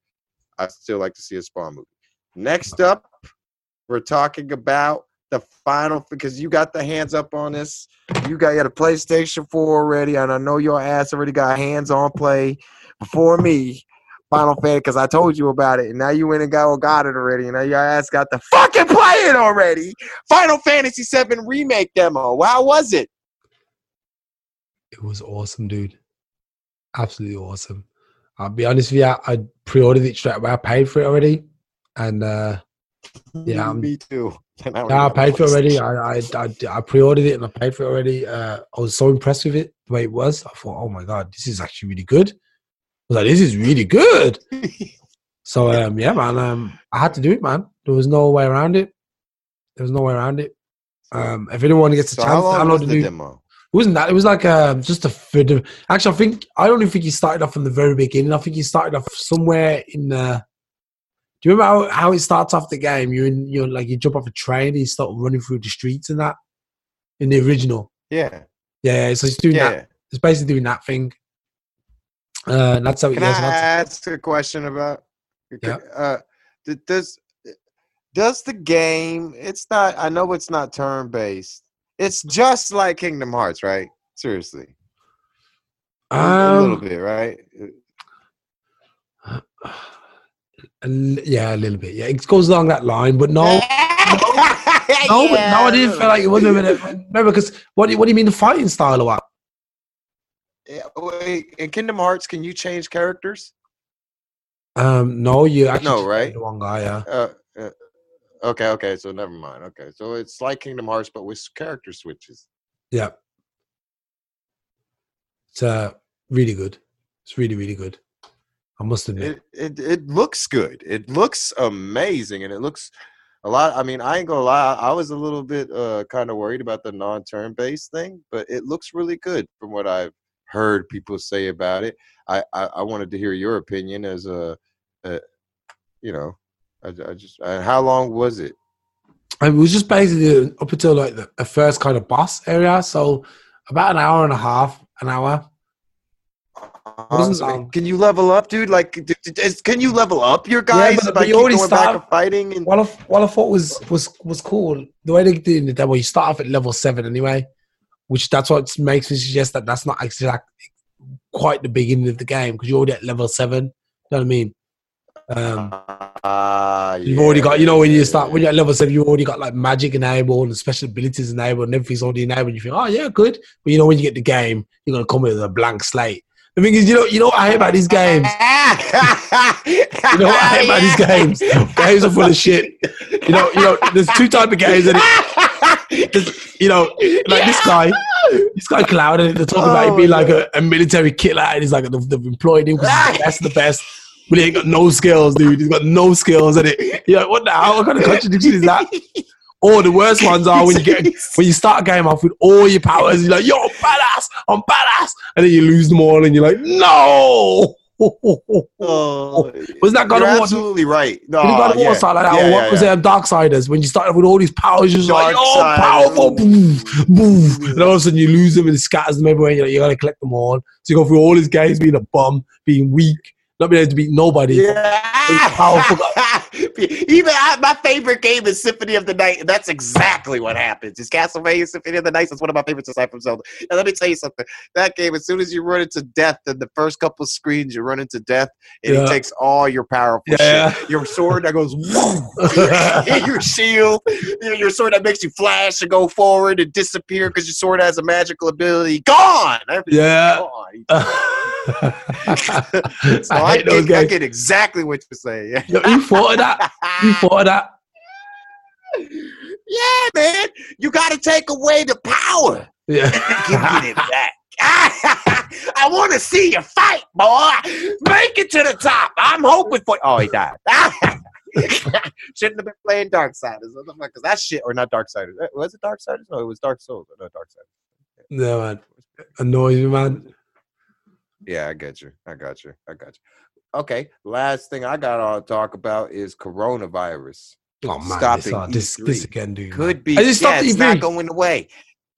I still like to see a Spawn movie. Next up, we're talking about the final because you got the hands up on this. You got you had a PlayStation 4 already, and I know your ass already got hands on play before me. Final Fantasy because I told you about it, and now you went and got got it already, and now your ass got the fucking play it already. Final Fantasy VII remake demo. How was it? It was awesome, dude. Absolutely awesome. I'll be honest with you, I pre-ordered it straight away. I paid for it already, and uh yeah, I'm- me too. (laughs) Yeah, I paid for it already. I, I, I, I pre-ordered it and I paid for it already. Uh, I was so impressed with it the way it was. I thought, oh my god, this is actually really good. I was like, this is really good. (laughs) So um, yeah, man, um, I had to do it, man. There was no way around it. There was no way around it. Um, if anyone gets a So chance how to long download the new, demo? it wasn't that. It was like um, just a. Actually, I think I don't even think he started off from the very beginning. I think he started off somewhere in the. Do you remember how, how it starts off the game? You're in, you're like you jump off a train and you start running through the streets and that. In the original, Yeah, yeah. yeah so he's doing that. It's basically doing that thing. Uh, and that's how it Can I goes. and that's- ask a question about? Yeah. Uh, does does the game? It's not. I know it's not turn based. It's just like Kingdom Hearts, right? Seriously, a little Um, bit, right? A yeah, a little bit. Yeah, it goes along that line, but no, (laughs) no, but no, I didn't feel like it was. Remember, remember because what do you, what do you mean the fighting style or what? Yeah, wait, in Kingdom Hearts, can you change characters? Um, no, you actually No, right? the one guy. Yeah, Uh, uh, okay, okay, so never mind. Okay, so it's like Kingdom Hearts, but with character switches. yeah. It's uh really good. It's really really good. I must admit. It, it it looks good. It looks amazing, and it looks a lot. I mean, I ain't gonna lie. I was a little bit uh kind of worried about the non-turn based thing, but it looks really good from what I've heard people say about it. I I, I wanted to hear your opinion as a, a you know, I, I just uh, how long was it? It was just basically up until like the, the first kind of boss area. So about an hour and a half, an hour. Uh. Can you level up, dude? Like, d- d- is- can you level up your guys but- by but you already back start- fighting? And What I, what I thought was was was cool. The way they did in the demo, you start off at level seven anyway, which that's what makes me suggest that that's not exactly quite the beginning of the game because you're already at level seven. You know what I mean? Um, Ah, you've already got, you know, when you start when you're at level seven, you've already got like magic enabled and special abilities enabled and everything's already enabled. You think, oh yeah, good. But you know, when you get the game, you're gonna come with a blank slate. The thing is, you know, you know what I hate about these games. You know what I hate about these (laughs) games? Games are full of shit. You know, you know, there's two type of games. And there's, you know, like this guy, this guy Cloud, and they're talking about him Oh, being like a, a military killer, and he's like they've, they've employed him because he's the best, of the best. But he ain't got no skills, dude. He's got no skills, and it. You're like, what the hell? What kind of (laughs) contradiction is that? Or the worst (laughs) ones are when you get when you start a game off with all your powers, you're like, "Yo, I'm badass, I'm badass," and then you lose them all, and you're like, "No." Oh, Wasn't that God of War? absolutely right. No, you got a yeah. war style like that, Yeah, or what yeah, was yeah. it? Darksiders. When you started with all these powers, you're just like, oh, powerful, boom, boom. And all of a sudden you lose them and it scatters them everywhere. You're like, you gotta collect them all. So you go through all these games being a bum, being weak, not being able to beat nobody. Yeah. (laughs) Even I, my favorite game is Symphony of the Night. and That's exactly what happens. It's Castlevania Symphony of the Night. It's one of my favorites aside from Zelda. And let me tell you something. That game, as soon as you run into death, in the first couple of screens, you run into death, and Yeah. he takes all your powerful Yeah. shit. Your sword that goes, (laughs) (laughs) your shield, your, your sword that makes you flash and go forward and disappear because your sword has a magical ability. Gone. Everything's Yeah. gone. I (laughs) So I, those get, I get exactly what you're saying. Yo, you thought of that? You (laughs) thought of that? yeah, man. You got to take away the power. Yeah. (laughs) Give me it back. I want to see you fight, boy. Make it to the top. I'm hoping for. Oh, he died. Shouldn't have been playing Darksiders, because that shit, or not Darksiders. Uh, Was it Darksiders? No, it was Dark Souls. No, Darksiders. No, man. Annoys me, man. Yeah, I get you. I got you. I got you. Okay, last thing I got to talk about is coronavirus. Oh, man. Stopping this, oh, this, E3. this again, dude. Could be. I just yeah, it's E3. not going away.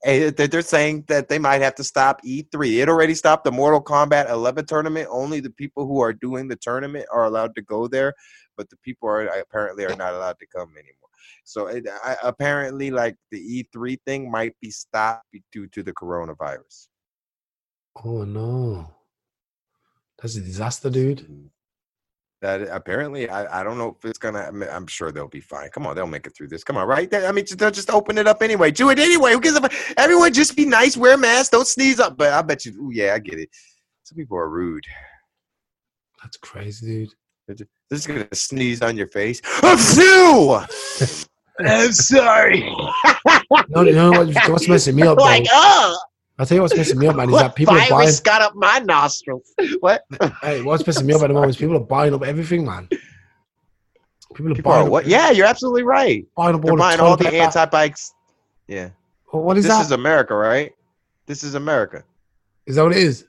Eh, they- They're saying that they might have to stop E3. It already stopped the Mortal Kombat 11 tournament. Only the people who are doing the tournament are allowed to go there, but the people are apparently are not allowed to come anymore. So it, I, apparently, like the E3 thing might be stopped due to the coronavirus. Oh, no. That's a disaster, dude. Mm. That apparently, I, I don't know if it's gonna. I mean, I'm sure they'll be fine. Come on, they'll make it through this. Come on, right? I mean, just, they'll just open it up anyway. Do it anyway. Who gives a? Everyone, just be nice. Wear masks. Don't sneeze up. But I bet you. Ooh, yeah, I get it. Some people are rude. That's crazy, dude. They're ju- they're just gonna sneeze on your face. Phew! (laughs) I'm sorry. (laughs) No, you know what, what's messing me up, bro? like, oh, I'll tell you what's messing me up, man, is (laughs) that people are buying. got up my nostrils? What? (laughs) Hey, what's pissing me off at the moment is people are buying up everything, man. People are People buying are up, what? Yeah, you're absolutely right. buying up They're all buying the all toilet the paper. anti bikes. Yeah. Well, What is that? this that? is America, right? This is America, is that what it is?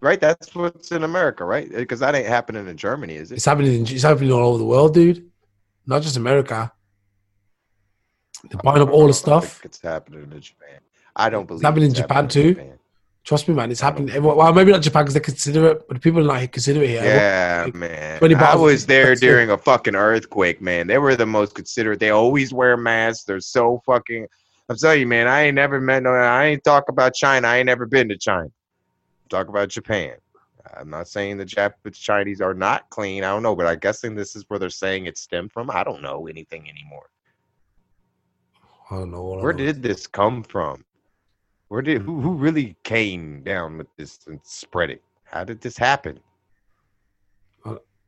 right? That's what's in America, right? Because that ain't happening in Germany, is it? It's happening. In, it's happening all over the world, dude. Not just America. They're buying up all I the don't stuff. think It's happening in Japan. I don't believe happening in Japan happening too? Japan. Trust me, man. It's happening. everywhere. Well, maybe not Japan because they consider it, but people not consider it here. Yeah, like, man. 20 I was there during a fucking earthquake, man. They were the most considerate. They always wear masks. They're so fucking. I'm telling you, man. I ain't never met no. I ain't talk about China. I ain't never been to China. Talk about Japan. I'm not saying the Japanese Chinese are not clean. I don't know, but I'm guessing this is where they're saying it stemmed from. I don't know anything anymore. I don't know. I Where know. did this come from? Where did who who really came down with this and spread it? How did this happen?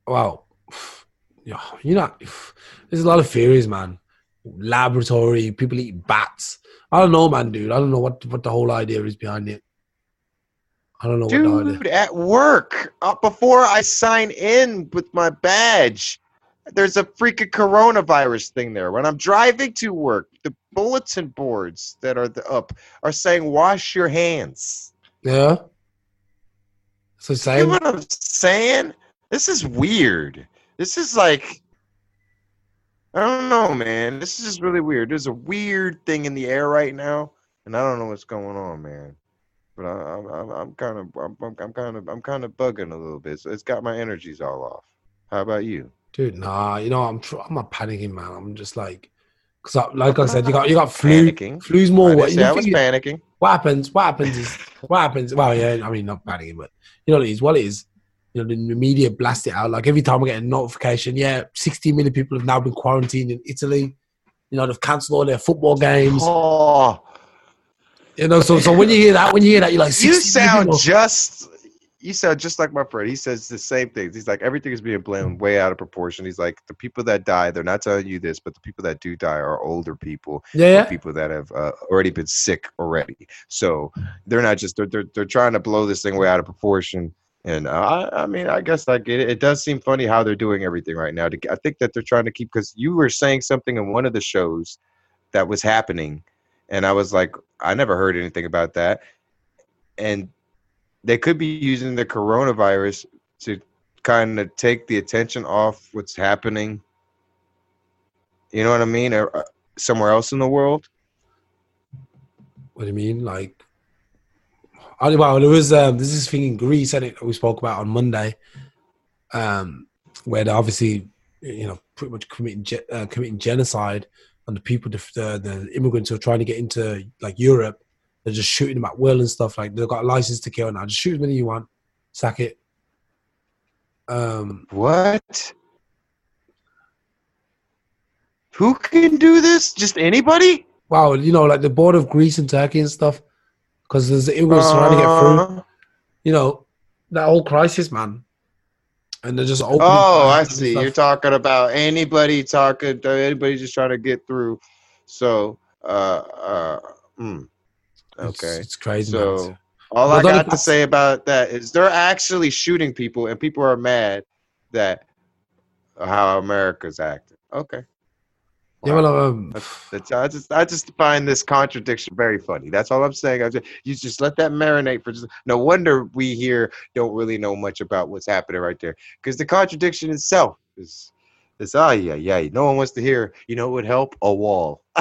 Wow. (sighs) Yeah, you know, there's a lot of theories, man. Laboratory, people eat bats. I don't know, man, dude. I don't know what what the whole idea is behind it. I don't know what the idea. Dude, at work, uh, before I sign in with my badge, there's a freaking coronavirus thing there. When I'm driving to work, the bulletin boards that are the, up are saying "wash your hands." Yeah. So You know what I'm saying? This is weird. This is like, I don't know, man. This is just really weird. There's a weird thing in the air right now, and I don't know what's going on, man. But I, I'm, I'm, I'm kind of, I'm, I'm- I'm kind of, I'm kind of bugging a little bit. So it's got my energies all off. How about you? Dude, nah, you know, I'm tr- I'm not panicking, man. I'm just like, cause I, like I said, you got you got flu. Panicking. Flu's more. didn't What, say you I was panicking. what happens? What happens is (laughs) what happens. Well, yeah, I mean, not panicking, but you know what it is. What it is. You know, the media blast it out. Like every time I get a notification, yeah, 16 million people have now been quarantined in Italy. You know, they've cancelled all their football games. Oh, You know, so so when you hear that, when you hear that, you're like, 16 you sound people. just. You sound just like my friend. He says the same things. He's like everything is being blown way out of proportion. He's like the people that die, they're not telling you this, but the people that do die are older people, yeah, yeah. people that have uh, already been sick already. So they're not just they're, they're they're trying to blow this thing way out of proportion. And uh, I I mean I guess I get it. It does seem funny how they're doing everything right now. To- I think that they're trying to keep because you were saying something in one of the shows that was happening, and I was like I never heard anything about that, and they could be using the coronavirus to kind of take the attention off what's happening. You know what I mean? Or, uh, somewhere else in the world. What do you mean? Like, I, well, there was um, this thing in Greece, I think we spoke about on Monday, um, where they're obviously, you know, pretty much committing ge- uh, committing genocide on the people, the, the the immigrants who are trying to get into like Europe. They're just shooting them at will and stuff. Like they've got a license to kill now. Just shoot as many you want, sack it. Um, What? Who can do this? Just anybody? wow, you know, like the border of Greece and Turkey and stuff, because there's the immigrants trying to get through. Uh, You know, that whole crisis, man. And they're just opening. Oh, I see. You're talking about anybody talking, anybody just trying to get through. So, uh, uh, hmm. It's- okay. it's, crazy. So, all Well, I got to say about that is they're actually shooting people, and people are mad that how America's acting. Okay. Yeah, well, um, I just I just find this contradiction very funny. That's all I'm saying. I just, you just let that marinate for just. No wonder we here don't really know much about what's happening right there, because the contradiction itself is is ah yeah yeah. No one wants to hear. You know, what would help a wall. (laughs)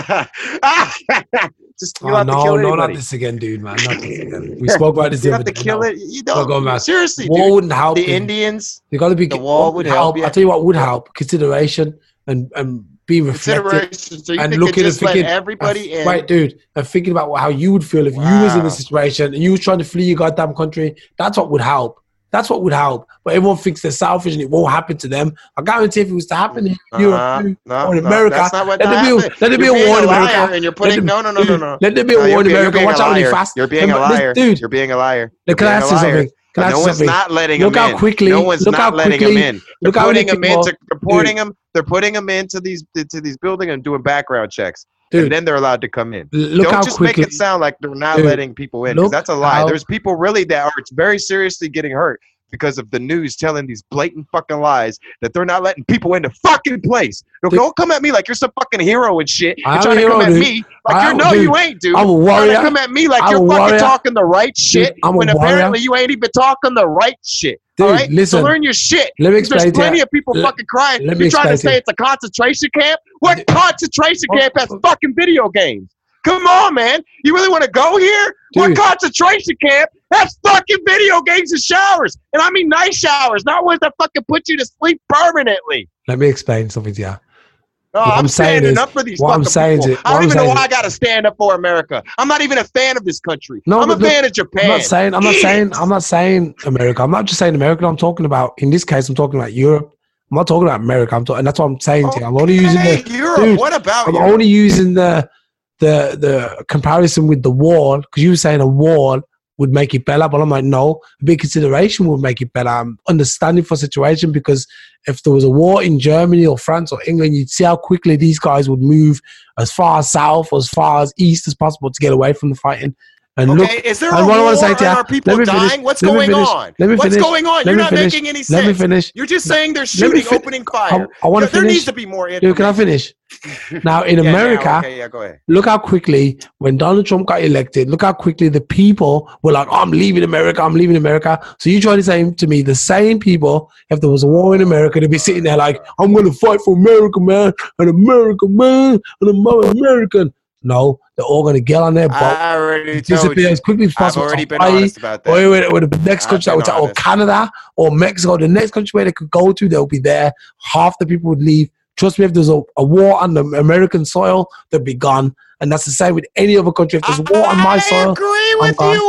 just you oh, have to no, kill no, not this again, dude, man. Not this again. (laughs) We spoke about this You have to kill it. You go, don't. man. Seriously, War dude. wouldn't help. The dude. Indians You got to be. the wall would help, yeah. I'll tell you what would help: consideration and and being reflective. So and looking and thinking, everybody in? Right, dude. And thinking about how you would feel if you was in Wow. this situation and you was trying to flee your goddamn country. That's what would help. That's what would help. But everyone thinks they're selfish and it won't happen to them. I guarantee if it was to happen in Uh-huh. Europe No, or in America, that's not what let there be a- happened. let there be a war in America. And you're Let putting no, no, no, no, no. let there be a war in America. Watch out when you fast. You're being a liar, dude. You're being a liar. Can I ask you something? Can no one's not letting Look them in. quickly- No one's look not letting quickly- them in. They're putting them into. They're putting them. They're putting them into these to these buildings and doing background checks, Dude, and then they're allowed to come in. look Don't just quickly. make it sound like they're not Dude, letting people in look that's a lie. how- There's people really that are very seriously getting hurt because of the news telling these blatant fucking lies that they're not letting people in the fucking place. Don't, Dude. don't come at me like you're some fucking hero and shit. I You're am trying a to come hero, at dude. me like I you're no, dude, you ain't, dude. I'm a warrior. Trying to come at me like I'm you're fucking warrior. talking the right shit I'm when apparently you ain't even talking the right shit. Dude, all right, listen. so learn your shit. Let me There's explain to plenty of people fucking crying. let You're trying to say you. it's a concentration camp? What concentration Oh, camp has oh. fucking video games? Come on, man. You really want to go here? What concentration camp has fucking video games and showers? And I mean nice showers, not ones that fucking put you to sleep permanently. Let me explain something to you. Oh, no, What I'm, I'm saying standing is- up for these what I'm saying people. is- I don't even know why is- I got to stand up for America. I'm not even a fan of this country. No, I'm a look, fan of Japan. I'm not saying. I'm not saying. I'm not saying America. I'm not just saying America. I'm talking about. In this case, I'm talking about Europe. I'm not talking about America. I'm talking, and that's what I'm saying to you. I'm only using the. Europe. dude, what about I'm Europe? only using the the the comparison with the wall because you were saying a wall would make it better, but I'm like, no, a big consideration would make it better. I'm understanding for situation because if there was a war in Germany or France or England, you'd see how quickly these guys would move as far south as far as east as possible to get away from the fighting. And Okay, look, is there a war say to you- are people me finish, dying? What's going finish, on? What's finish, going on? You're not making any let me sense. finish. You're just saying they're shooting, opening fire. I want to there finish. needs to be more Dude, can I finish? (laughs) Now, in Yeah, yeah, America, okay, yeah, ahead. look how quickly when Donald Trump got elected, look how quickly the people were like, I'm leaving America, I'm leaving America. So you try to say to me, the same people, if there was a war in America, they'd be sitting there like, I'm gonna fight for America, man, and America, man, and I'm American. No, they're all gonna get on their boat, I already told disappear you. as quickly as I've possible. already been Hawaii, honest about that. or with, the next I've country that would or. Canada or Mexico, the next country where they could go to, they'll be there. Half the people would leave. Trust me, if there's a, a war on the American soil, they'll be gone. And that's the same with any other country. If there's a war on my I soil, agree I'm with gone. you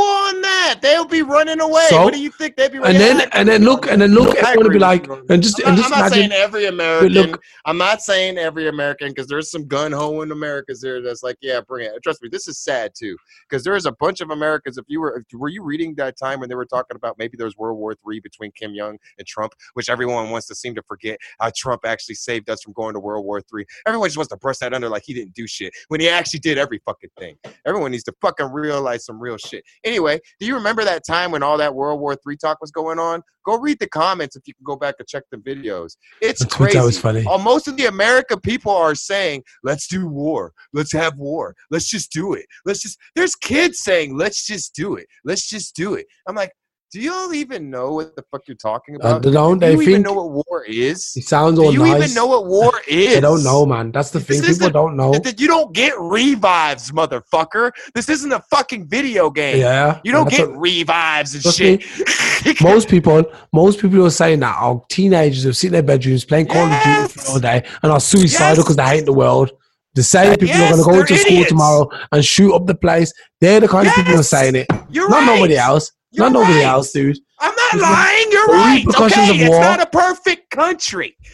that. They'll be running away. So- what do you think they'd be running away? and then and then look and then look, No, it's going to be like and just I'm and not, just I'm not imagine. saying every American. look- I'm not saying every American because there's some gun ho in Americas there that's like, yeah, bring it. Trust me, this is sad too because there's a bunch of Americans. If you were, if, were you reading that time when they were talking about maybe there's World War Three between Kim Jong and Trump, which everyone wants to seem to forget how Trump actually saved us from going to World War Three. Everyone just wants to brush that under like he didn't do shit when he actually did every fucking thing. Everyone needs to fucking realize some real shit. Anyway, do you remember that time when all that World War Three talk was going on? Go read the comments if you can go back and check the videos. It's (laughs) Twitter crazy. was funny. Uh, most of the American people are saying, "Let's do war. Let's have war. Let's just do it. Let's just." There's kids saying, "Let's just do it. Let's just do it." I'm like, do y'all even know what the fuck you're talking Uh, about? they don't. do you even think know what war is? it sounds Do all you nice. even know what war (laughs) is? I don't know, man. That's the This thing. People don't know. That You don't get revives, motherfucker. This isn't a fucking video game. Yeah, You don't get what- revives and shit. (laughs) most people, most people are saying that are teenagers who sit in their bedrooms playing Call of Yes. Duty all day and are suicidal Yes. because they hate the world. The same people Yes, are going to go they're into school tomorrow and shoot up the place. They're the kind of people who are saying it. You're Not right. nobody else. You're Not nobody else, dude. I'm not lying. You're the right. Okay, it's war- not a perfect country. (laughs)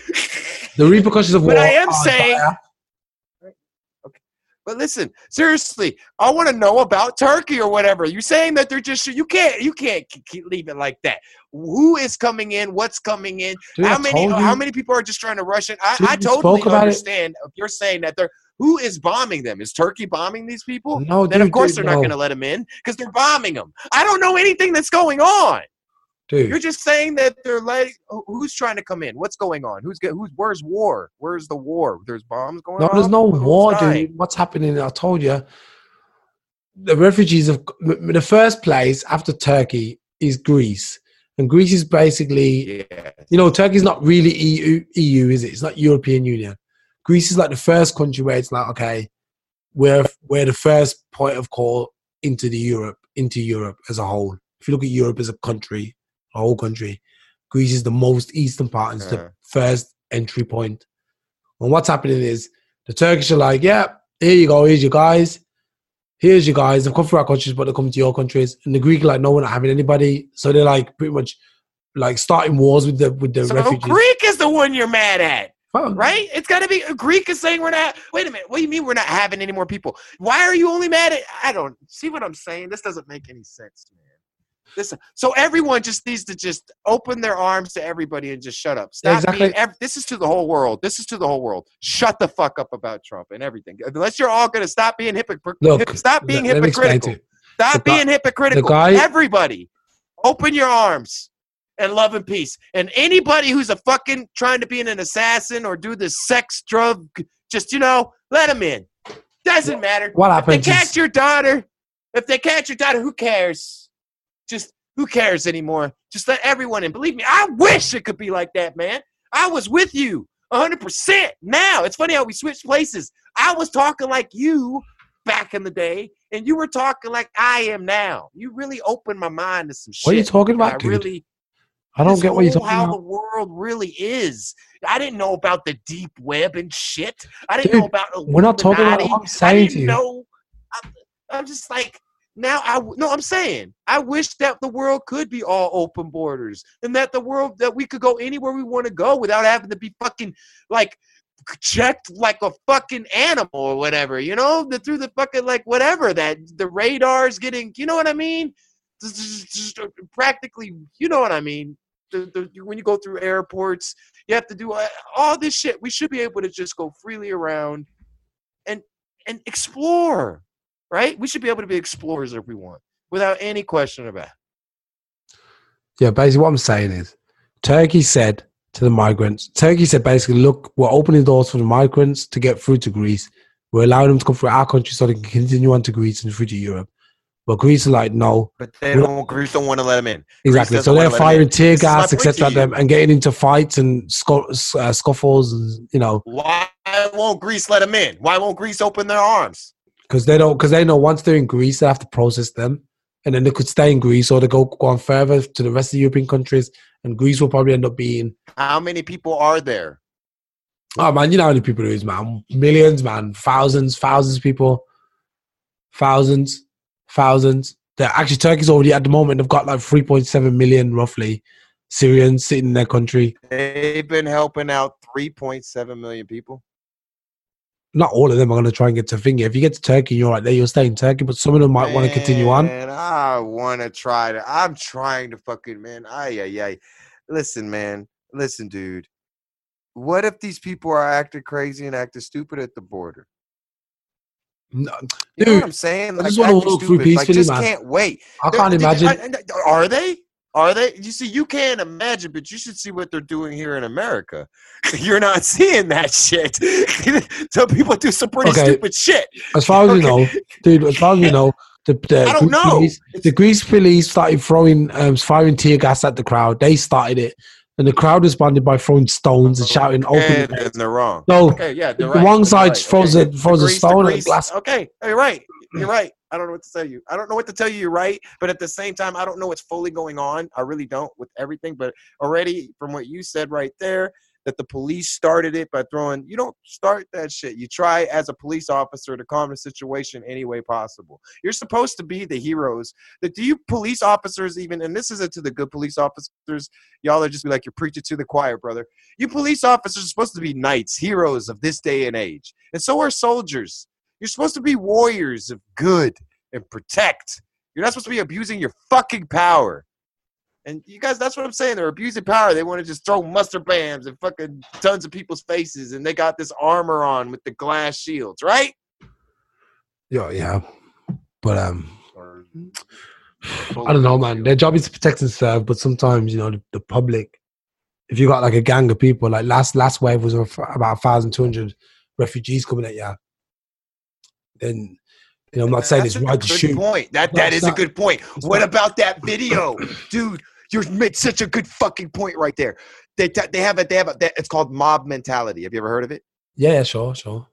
The repercussions of But war. I am saying- dire. But listen, seriously, I want to know about Turkey or whatever. You're saying that they're just you can't you can't keep leave it like that. Who is coming in? What's coming in? Dude, how many? told How you. many people are just trying to rush in? I, I totally about it. understand. If you're saying that they're who is bombing them? Is Turkey bombing these people? No, then dude, of course dude, they're not going to let them in because they're bombing them. I don't know anything that's going on. Dude, You're just saying that they're letting. Who's trying to come in? What's going on? Who's get? Who's? Where's war? Where's the war? There's bombs going No, on. there's no Who's war, dying? dude. What's happening? I told you. The refugees of the first place after Turkey is Greece, and Greece is basically, Yeah. you know, Turkey's not really EU, EU, is it? It's not European Union. Greece is like the first country where it's like, okay, we're we're the first point of call into the Europe, into Europe as a whole. If you look at Europe as a country, a whole country, Greece is the most eastern part. and It's Uh-huh. the first entry point. And what's happening is the Turkish are like, yeah, here you go, here's your guys. Here's your guys. They've come through our countries, but they come to your countries. And the Greek are like, no, we're not having anybody. So they're like, pretty much, like starting wars with the with the So refugees. Greek is the one you're mad at. Well, right? It's got to be Greek is saying we're not. Wait a minute. What do you mean we're not having any more people? Why are you only mad at? I don't see what I'm saying. This doesn't make any sense, man. This so everyone just needs to just open their arms to everybody and just shut up. Stop Exactly. being. ev- this is to the whole world. This is to the whole world. Shut the fuck up about Trump and everything. Unless you're all gonna stop being hypocritical. Stop being let- let me explain hypocritical. to. Stop The guy- being hypocritical. guy- Everybody, open your arms and love and peace. And anybody who's a fucking trying to be an assassin or do this sex drug, just you know, let them in. Doesn't matter. What If they catch your daughter, if they catch your daughter, who cares? Just who cares anymore? Just let everyone in. Believe me, I wish it could be like that, man. I was with you 100%. Now, it's funny how we switched places. I was talking like you back in the day, and you were talking like I am now. You really opened my mind to some shit. what are you talking I about, dude? really I don't this get what you're talking how about. the world really is. I didn't know about the deep web and shit. I didn't Dude, know about We're not talking about Illuminati. what I'm saying to you. know. I'm, I'm just like now. I no. I'm saying I wish that the world could be all open borders and that the world that we could go anywhere we want to go without having to be fucking like checked like a fucking animal or whatever. You know, the, through the fucking like whatever that the radar's getting. You know what I mean? Just- just- just uh, practically, you know what I mean. The, the, when you go through airports, you have to do uh, all this shit. We should be able to just go freely around and and explore, right? We should be able to be explorers if we want, without any question about. it. Yeah, basically what I'm saying is Turkey said to the migrants, Turkey said basically, look, we're opening doors for the migrants to get through to Greece. We're allowing them to come through our country so they can continue on to Greece and through to Europe. But Greece are like, no, But they don't. Greece don't want to let them in. exactly. So they're firing tear is gas, etc. at them and getting into fights and uh, scuffles, and, you know, Why won't Greece let them in? Why won't Greece open their arms? because they don't, because they know once they're in Greece, they have to process them, and then they could stay in Greece or they go go on further to the rest of the European countries, and Greece will probably end up being How many people are there? Oh man, you know how many people there is, man. Millions, man. Thousands, thousands of people. Thousands, thousands. They're actually Turkey's already at the moment. They've got like 3.7 million roughly Syrians sitting in their country. They've been helping out 3.7 million people. Not all of them are going to try and get to finger. If you get to Turkey, you're right there. You'll stay in Turkey, but some of them might want to continue on. And I want to try to. I'm trying to fucking man. Ay ay ay. Listen, man. Listen, dude. What if these people are acting crazy and acting stupid at the border? No, You know Dude, what I'm saying? I just wanna acting walk through stupid, like, just man. can't wait. I They're- can't imagine. Are they? Are they? You see, you can't imagine, but you should see what they're doing here in America. (laughs) You're not seeing that shit. (laughs) so people do some pretty Okay. stupid shit. As far as Okay. know, dude, as far as we (laughs) know, the, the I don't know. Police, the Greece police started throwing, um, firing tear gas at the crowd. They started it, and the crowd responded by throwing stones and shouting, "Open and, and they're wrong. No, Okay, yeah, the right. wrong side right. throws okay. a- throws a stone grease. glass. Okay, you're right. You're right. I don't know what to tell you. I don't know what to tell you. You're right, but at the same time, I don't know what's fully going on. I really don't with everything. But already, from what you said right there, that the police started it by throwing. You don't start that shit. You try as a police officer to calm the situation any way possible. You're supposed to be the heroes. That do you police officers even? And this isn't to the good police officers. Y'all are just be like you're preaching to the choir, brother. You police officers are supposed to be knights, heroes of this day and age. And so are soldiers. You're supposed to be warriors of good and protect. You're not supposed to be abusing your fucking power. And you guys, that's what I'm saying. They're abusing power. They want to just throw mustard bams and fucking tons of people's faces, and they got this armor on with the glass shields, right? Yeah, yeah. But um, I don't know, man. Their job is to protect and serve, but sometimes you know the, the public. If you got like a gang of people, like last last wave was about thousand two hundred refugees coming at you, then you know I'm not saying That's it's right to shoot. point. That that is a good point. What about that video, dude? You're made such a good fucking point right there. They t- they have a they have a that, it's called mob mentality. Have you ever heard of it? Yeah, sure, sure.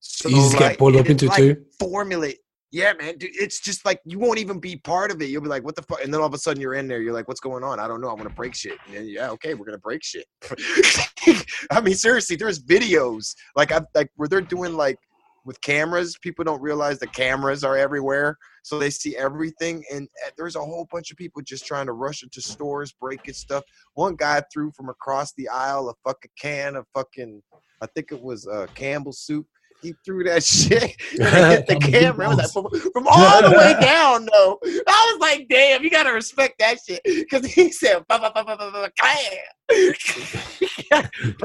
So You just get pulled up into like too. Formulate. Yeah, man, dude. It's just like you won't even be part of it. You'll be like, "What the fuck?" And then all of a sudden, you're in there. You're like, "What's going on?" I don't know. I want to break shit. And then, yeah, okay, we're gonna break shit. (laughs) I mean, seriously, there's videos like I like where they're doing like with cameras. People don't realize the cameras are everywhere, so they see everything. And uh, there's a whole bunch of people just trying to rush into stores, breaking stuff. One guy threw from across the aisle a fucking can of fucking, I think it was uh, Campbell's soup. He threw that (laughs) shit (laughs) and it hit the (laughs) camera. It was like from, from all the way down, though. I was like, damn, you gotta respect that shit. Because he said, "Ba, ba, ba, ba, ba, ba, clam."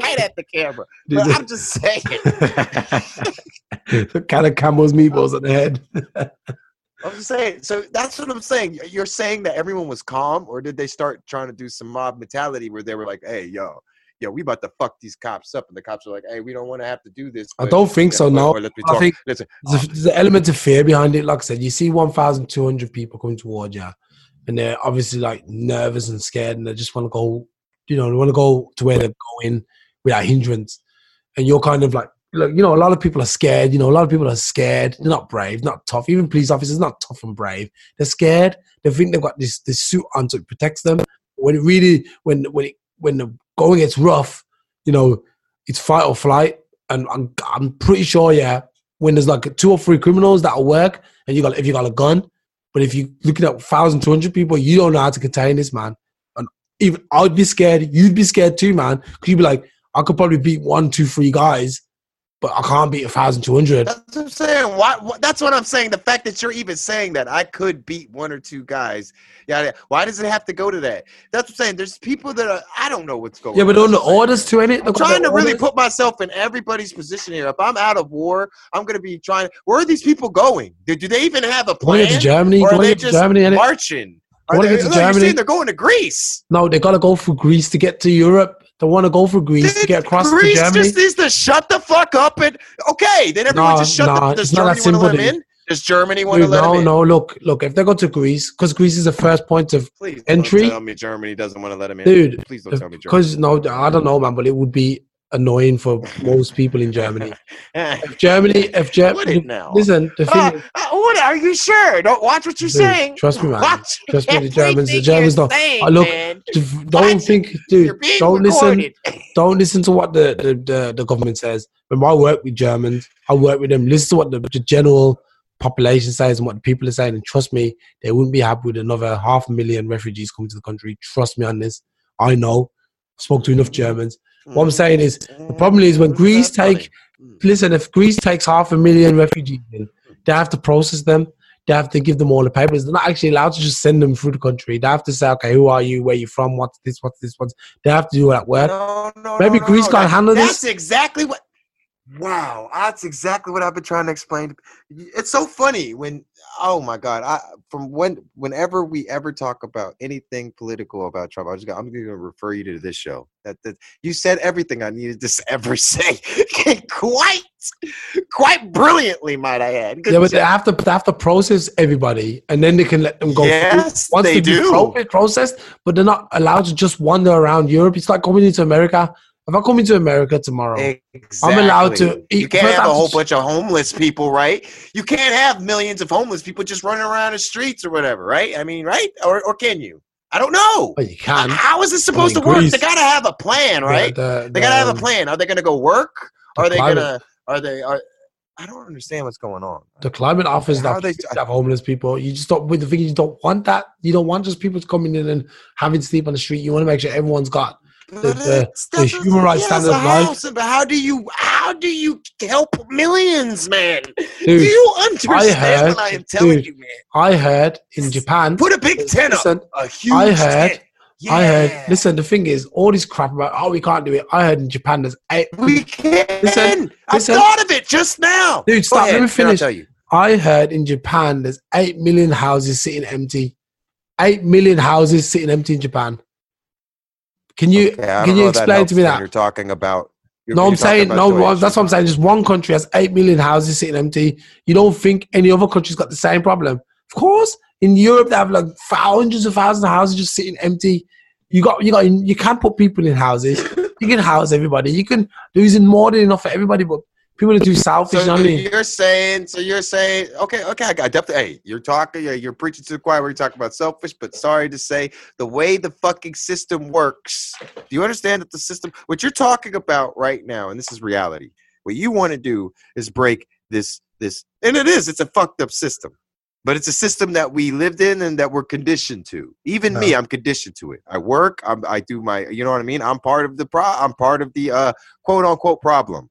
right at the camera. But I'm just saying. kind of Campbell's meatballs at the head. I'm just saying. So that's what I'm saying. You're saying that everyone was calm, or did they start trying to do some mob mentality where they were like, "Hey, yo, yo, we about to fuck these cops up," and the cops are like, "Hey, we don't want to have to do this." I don't think yeah, so, no. or let me I talk. think Listen, There's, there's an element of fear behind it. Like I said, you see 1,200 people coming towards you, and they're obviously like nervous and scared, and they just want to go, you know, they want to go to where they're going without hindrance. And you're kind of like, look, you know, a lot of people are scared. You know, a lot of people are scared. They're not brave, not tough. Even police officers, not tough and brave. They're scared. They think they've got this this suit on so it protects them. When it really, when when it when the going gets rough, you know, it's fight or flight. And I'm I'm pretty sure, yeah, when there's like two or three criminals that'll work, and you got if you got a gun, but if you're looking at thousand two hundred people, you don't know how to contain this man. And even I'd be scared, you'd be scared too, man, because you'd be like, I could probably beat one, two, three guys, but I can't beat a thousand two hundred. That's what I'm saying. Why, why? That's what I'm saying. The fact that you're even saying that I could beat one or two guys. Yeah. Why does it have to go to that? That's what I'm saying. There's people that are. I don't know what's going. Yeah, but on. the orders to it, I'm trying to really put myself in everybody's position here. If I'm out of war, I'm going to be trying. Where are these people going? Do, do they even have a plan? get to Germany? or are they to just Germany? marching? Are they, to look, Germany. saying they're going to Greece. No, they gotta go through Greece to get to Europe. They want to go for Greece to get across Greece to Germany. just needs to shut the fuck up and okay. Then everyone No, just shut no, the. Does Germany want to let simple, them in? Does Germany want to Dude, let them no, in? no. Look, look. If they go to Greece, because Greece is the first point of Please Entry? don't tell me Germany doesn't want to let them in. Dude, Please don't tell me Germany. because no, I don't know, man. But it would be annoying for most people in Germany. (laughs) If Germany, if Germany, listen, the thing, Uh, uh, what are you sure? Don't watch what you're Dude, saying. trust me, man. Watch Trust me, the Germans- the Germans don't- saying, I look- man. don't Watch think, dude. Don't listen. (laughs) Don't listen to what the, the, the, the government says. When I work with Germans, I work with them. Listen to what the, the general population says and what the people are saying. And trust me, they wouldn't be happy with another half a million refugees coming to the country. Trust me on this. I know. Spoke to enough Germans. What I'm saying is, the mm. problem is when Greece take, mm. listen, if Greece takes half a million refugees in, they have to process them. They have to give them all the papers. They're not actually allowed to just send them through the country. They have to say, okay, who are you? Where you from? What's this? What's this? What's they have to do all that work. No, no, Maybe no, Greece no. can't That- handle this. That's exactly what. Wow, that's exactly what I've been trying to explain. It's so funny when, oh my god, I from when whenever we ever talk about anything political about Trump, I just I'm going to refer you to this show. That, that you said everything I needed to (laughs) ever say, (laughs) quite, quite brilliantly, might I add. Good Yeah, but they have to they have to process everybody, and then they can let them go. Yes, Once they they've do. pro- processed, but they're not allowed to just wander around Europe. It's like coming into America. If I come into America tomorrow, Exactly. I'm allowed to You can't have I a whole to- bunch of homeless people, right? You can't have millions of homeless people just running around the streets or whatever, right? I mean, right? Or, or can you? I don't know. well, you can. How is this supposed to work? Greece- They gotta have a plan, right? The- the- They gotta have a plan. Are they gonna go work? the Are they climate- gonna? Are they? Are I don't understand what's going on. The climate offers How that they- have homeless people. You just don't. With the thing, you don't want that. You don't want just people coming in and having to sleep on the street. You want to make sure everyone's got. But uh, the- the human rights yeah, standard of life. house, But how do you? How do you help millions, man? do you understand heard- what I am telling dude, you, man? I heard in Japan. Put a big uh, tent up. listen, A huge I heard- tent. I heard. Listen, the thing is, all this crap about oh we can't do it. I heard in Japan there's eight. We can. Listen, I listen. thought of it just now. Dude, stop. ahead, Let me then I'll finish. tell you. I heard in Japan there's eight million houses sitting empty. Eight million houses sitting empty in Japan. Can you Okay, can you explain to me that? You're talking about. you're- No, I'm saying no. Well, That's what I'm saying. Just one country has eight million houses sitting empty. You don't think any other country's got the same problem? Of course, in Europe they have like hundreds of thousands of houses just sitting empty. You got you got you can't put people in houses. You can house everybody. You can there's more than enough for everybody, but people are too selfish. you know So I mean? you're saying, so you're saying, okay, okay, I got definitely. Hey, you're talking, yeah, you're preaching to the choir. We're talking about selfish, but sorry to say, the way the fucking system works. Do you understand that the system? What you're talking about right now, and this is reality. What you want to do is break this this and it is it's a fucked up system but it's a system that we lived in and that we're conditioned to even me i'm conditioned to it i work I'm, i do my you know what i mean i'm part of the pro i'm part of the uh quote unquote problem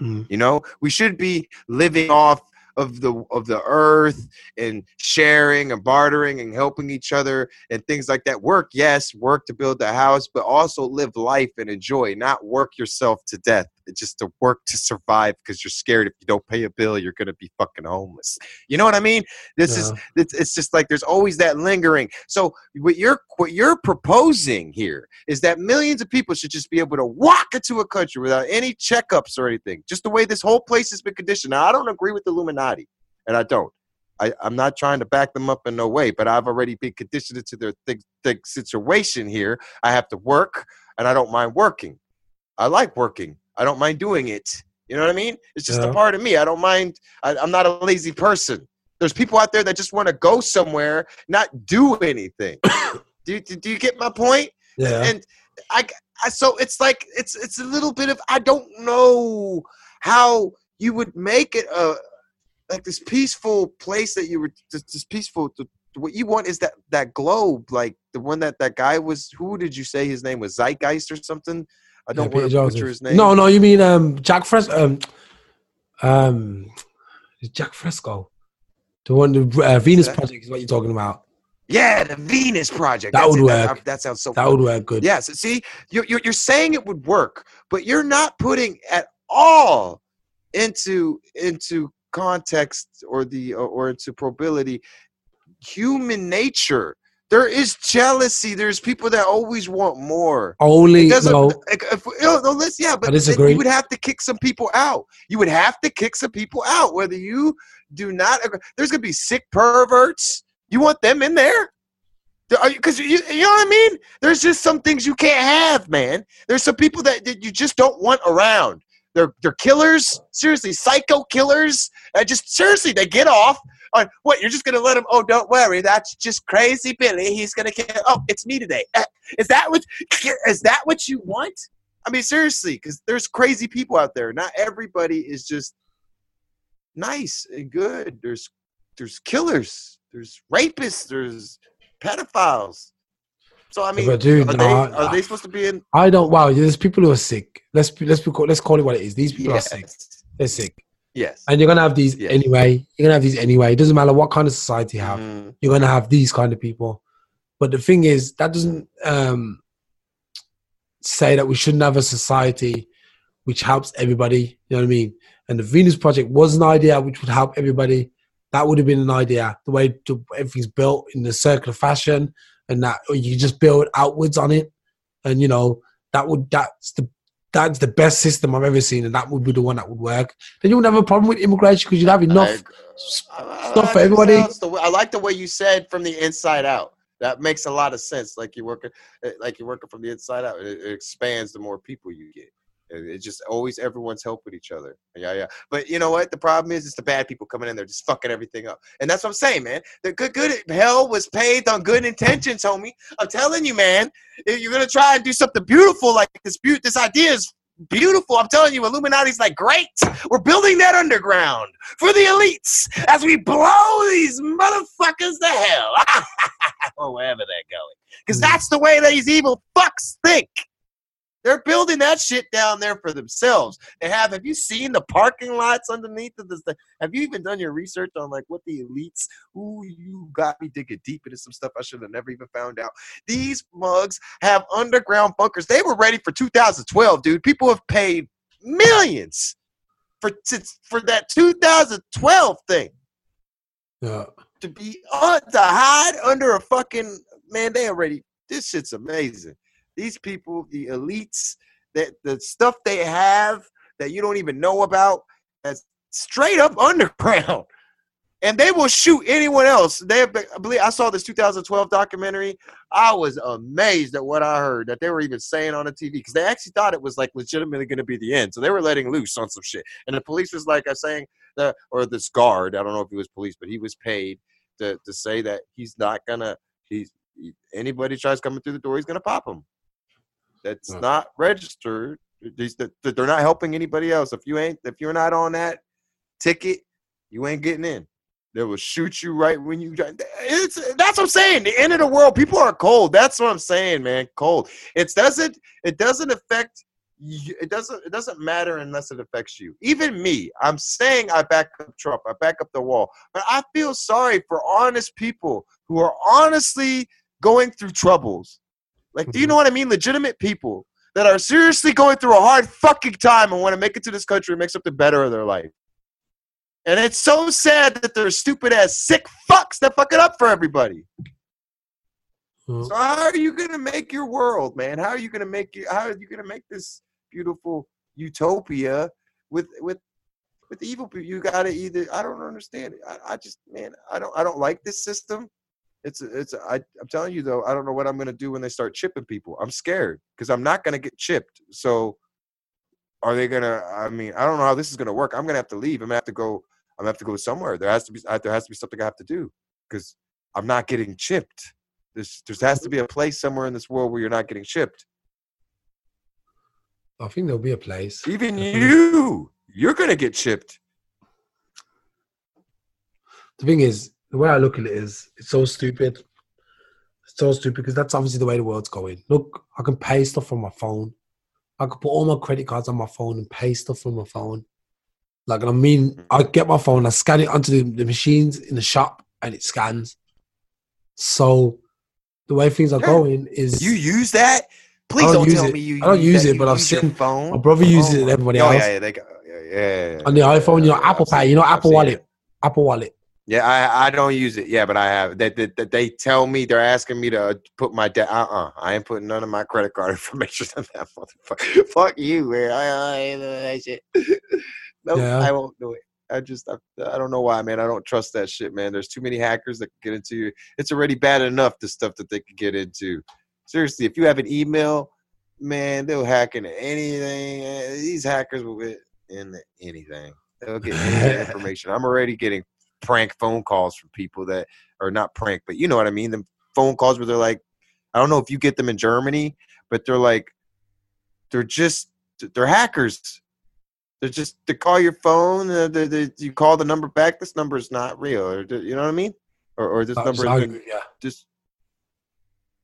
Mm. you know we should be living off of the of the earth and sharing and bartering and helping each other and things like that work yes work to build the house but also live life and enjoy not work yourself to death just to work to survive because you're scared if you don't pay a bill you're gonna be fucking homeless. You know what i mean? This is it's, it's just like there's always that lingering. So what you're what you're proposing here is that millions of people should just be able to walk into a country without any checkups or anything just the way this whole place has been conditioned. Now i don't agree with the illuminati and i don't. I, i'm not trying to back them up in no way but i've already been conditioned into their thick, thick situation here. I have to work and i don't mind working. I like working i don't mind doing it you know what i mean it's just a part of me i don't mind I, i'm not a lazy person there's people out there that just want to go somewhere, not do anything. (coughs) do, you- do you get my point? Yeah. And I, I, so it's like it's it's a little bit of I don't know how you would make it a like this peaceful place that you were this, this peaceful. What you want is that that globe, like the one that that guy was. Who did you say his name was? Zeitgeist or something? I don't Yeah, want Peter to butcher his name. No, no, you mean um Jacque Fresco? Um, um, Jacque Fresco, the one the uh, Venus that? Project is what you're talking about. Yeah, the Venus Project. That That's would it. Work. that sounds so. That fun. would work good. Yes. See, you're, you're, you're saying it would work, but you're not putting at all into into context or the or, or into probability human nature. There is jealousy. There's people that always want more. Only It doesn't. no. like, if, no, no, listen, yeah, but you would have to kick some people out. You would have to kick some people out, whether you do not. agree. There's gonna be sick perverts. You want them in there? Because you, you know what I mean. There's just some things you can't have, man. There's some people that, that you just don't want around. They're they're killers. Seriously, psycho killers. I just seriously, they get off. On, what you're just gonna let him? Oh, don't worry. That's just crazy, Billy. He's gonna kill. Oh, it's me today. Eh, Is that what? Is that what you want? I mean, seriously, because there's crazy people out there. Not everybody is just nice and good. There's there's killers. There's rapists. There's pedophiles. So I mean, but dude, are, no, they, I- are they supposed to be in? I don't. Wow, there's people who are sick. Let's be, let's be, let's call it what it is. These people are sick. They're sick, Yes. and you're gonna have these Yes. anyway. You're gonna have these anyway. It doesn't matter what kind of society you have. Mhm. You're gonna have these kind of people. But the thing is, that doesn't um, say that we shouldn't have a society which helps everybody. You know what I mean? And the Venus Project was an idea which would help everybody. That would have been an idea. The way to, everything's built in the circular fashion, and that or you just build outwards on it, and you know that would that's the that's the best system I've ever seen, and that would be the one that would work. Then you wouldn't have a problem with immigration because you'd have enough. I- s- I- stuff I for everybody. sounds the way- I like the way you said from the inside out. That makes a lot of sense. Like you're working, eh, like you're working from the inside out. It, it expands the more people you get. It, it just always everyone's helping each other. Yeah, yeah. But you know what? The problem is, it's the bad people coming in there just fucking everything up. And that's what I'm saying, man. The good, good hell was paved on good intentions, homie. I'm telling you, man. If you're gonna try and do something beautiful like this, beaut, this idea is beautiful. I'm telling you, Illuminati's like, great. We're building that underground for the elites as we blow these motherfuckers to hell. or wherever they're going. Because Mm. that's the way these evil fucks think. They're building that shit down there for themselves. They have. Have you seen the parking lots underneath of this? thing? Have you even done your research on like what the elites? Ooh, you got me digging deep into some stuff I should have never even found out. These mugs have underground bunkers. They were ready for 2012, dude. People have paid millions for to, for that 2012 thing Yeah. to be on to hide under a fucking man. They already this shit's amazing. These people, the elites, that the stuff they have that you don't even know about, that's straight up underground. (laughs) And they will shoot anyone else. They have, I believe I saw this 2012 documentary. I was amazed at what I heard that they were even saying on the TV because they actually thought it was like legitimately going to be the end. So they were letting loose on some shit. And the police was like, I saying that, or this guard, I don't know if he was police, but he was paid to, to say that he's not gonna he's he- anybody tries coming through the door he's gonna pop him that's Yeah. not registered these that that they're not helping anybody else if you ain't if you're not on that ticket, you ain't getting in. They will shoot you right when you. It's that's what I'm saying. The end of the world. People are cold. That's what I'm saying, man. Cold. It doesn't. It doesn't affect. You. It doesn't. It doesn't matter unless it affects you. Even me. I'm saying I back up Trump. I back up the wall. But I feel sorry for honest people who are honestly going through troubles. Like, do you know what I mean? Legitimate people that are seriously going through a hard fucking time and want to make it to this country and make something better of their life. And it's so sad that they're stupid ass sick fucks that fuck it up for everybody. Mhm. So how are you gonna make your world, man? How are you gonna make you? How are you gonna make this beautiful utopia with with with evil people? You gotta either. I don't understand it. I, I just man, I don't I don't like this system. It's it's I, I'm telling you though, I don't know what I'm gonna do when they start chipping people. I'm scared because I'm not gonna get chipped. So are they gonna? I mean, I don't know how this is gonna work. I'm gonna have to leave. I'm gonna have to go. I'm gonna have to go somewhere. There has to be. I- There has to be something I have to do because I'm not getting chipped. There's there has to be a place somewhere in this world where you're not getting chipped. I think there'll be a place. Even you, you're gonna get chipped. The thing is, the way I look at it is, it's so stupid. It's so stupid because that's obviously the way the world's going. Look, I can pay stuff from my phone. I could put all my credit cards on my phone and pay stuff from my phone. Like, I mean, I get my phone, I scan it onto the, the machines in the shop, and it scans. So, the way things are going is You use that? Please don't don't, use tell it. me you. I don't use it, but I've seen phone. my brother uses it and everybody oh, else. Yeah, yeah, they go, yeah, yeah, yeah, on the iPhone, you know, Apple Pay, you know, Apple Wallet, it. Apple Wallet. Yeah, I, I don't use it. Yeah, but I have. They, they, they, they tell me they're asking me to put my debt. Uh uh I ain't putting none of my credit card (laughs) information on that motherfucker. (laughs) Fuck you, man. I, I ain't doing that shit. (laughs) no, Yeah. I won't do it. I just I, I don't know why, man. I don't trust that shit, man. There's too many hackers that can get into you. It's already bad enough the stuff that they can get into. Seriously, if you have an email, man, they'll hack into anything. Eh, These hackers will get into anything. They'll get any information. I'm already getting prank phone calls from people that are not prank, but you know what I mean. The phone calls where they're like, I don't know if you get them in Germany, but they're like, they're just they're hackers. They're just they call your phone. Uh, they, they, you call the number back. This number is not real. Or, you know what I mean? Or, or this That's number has been yeah. just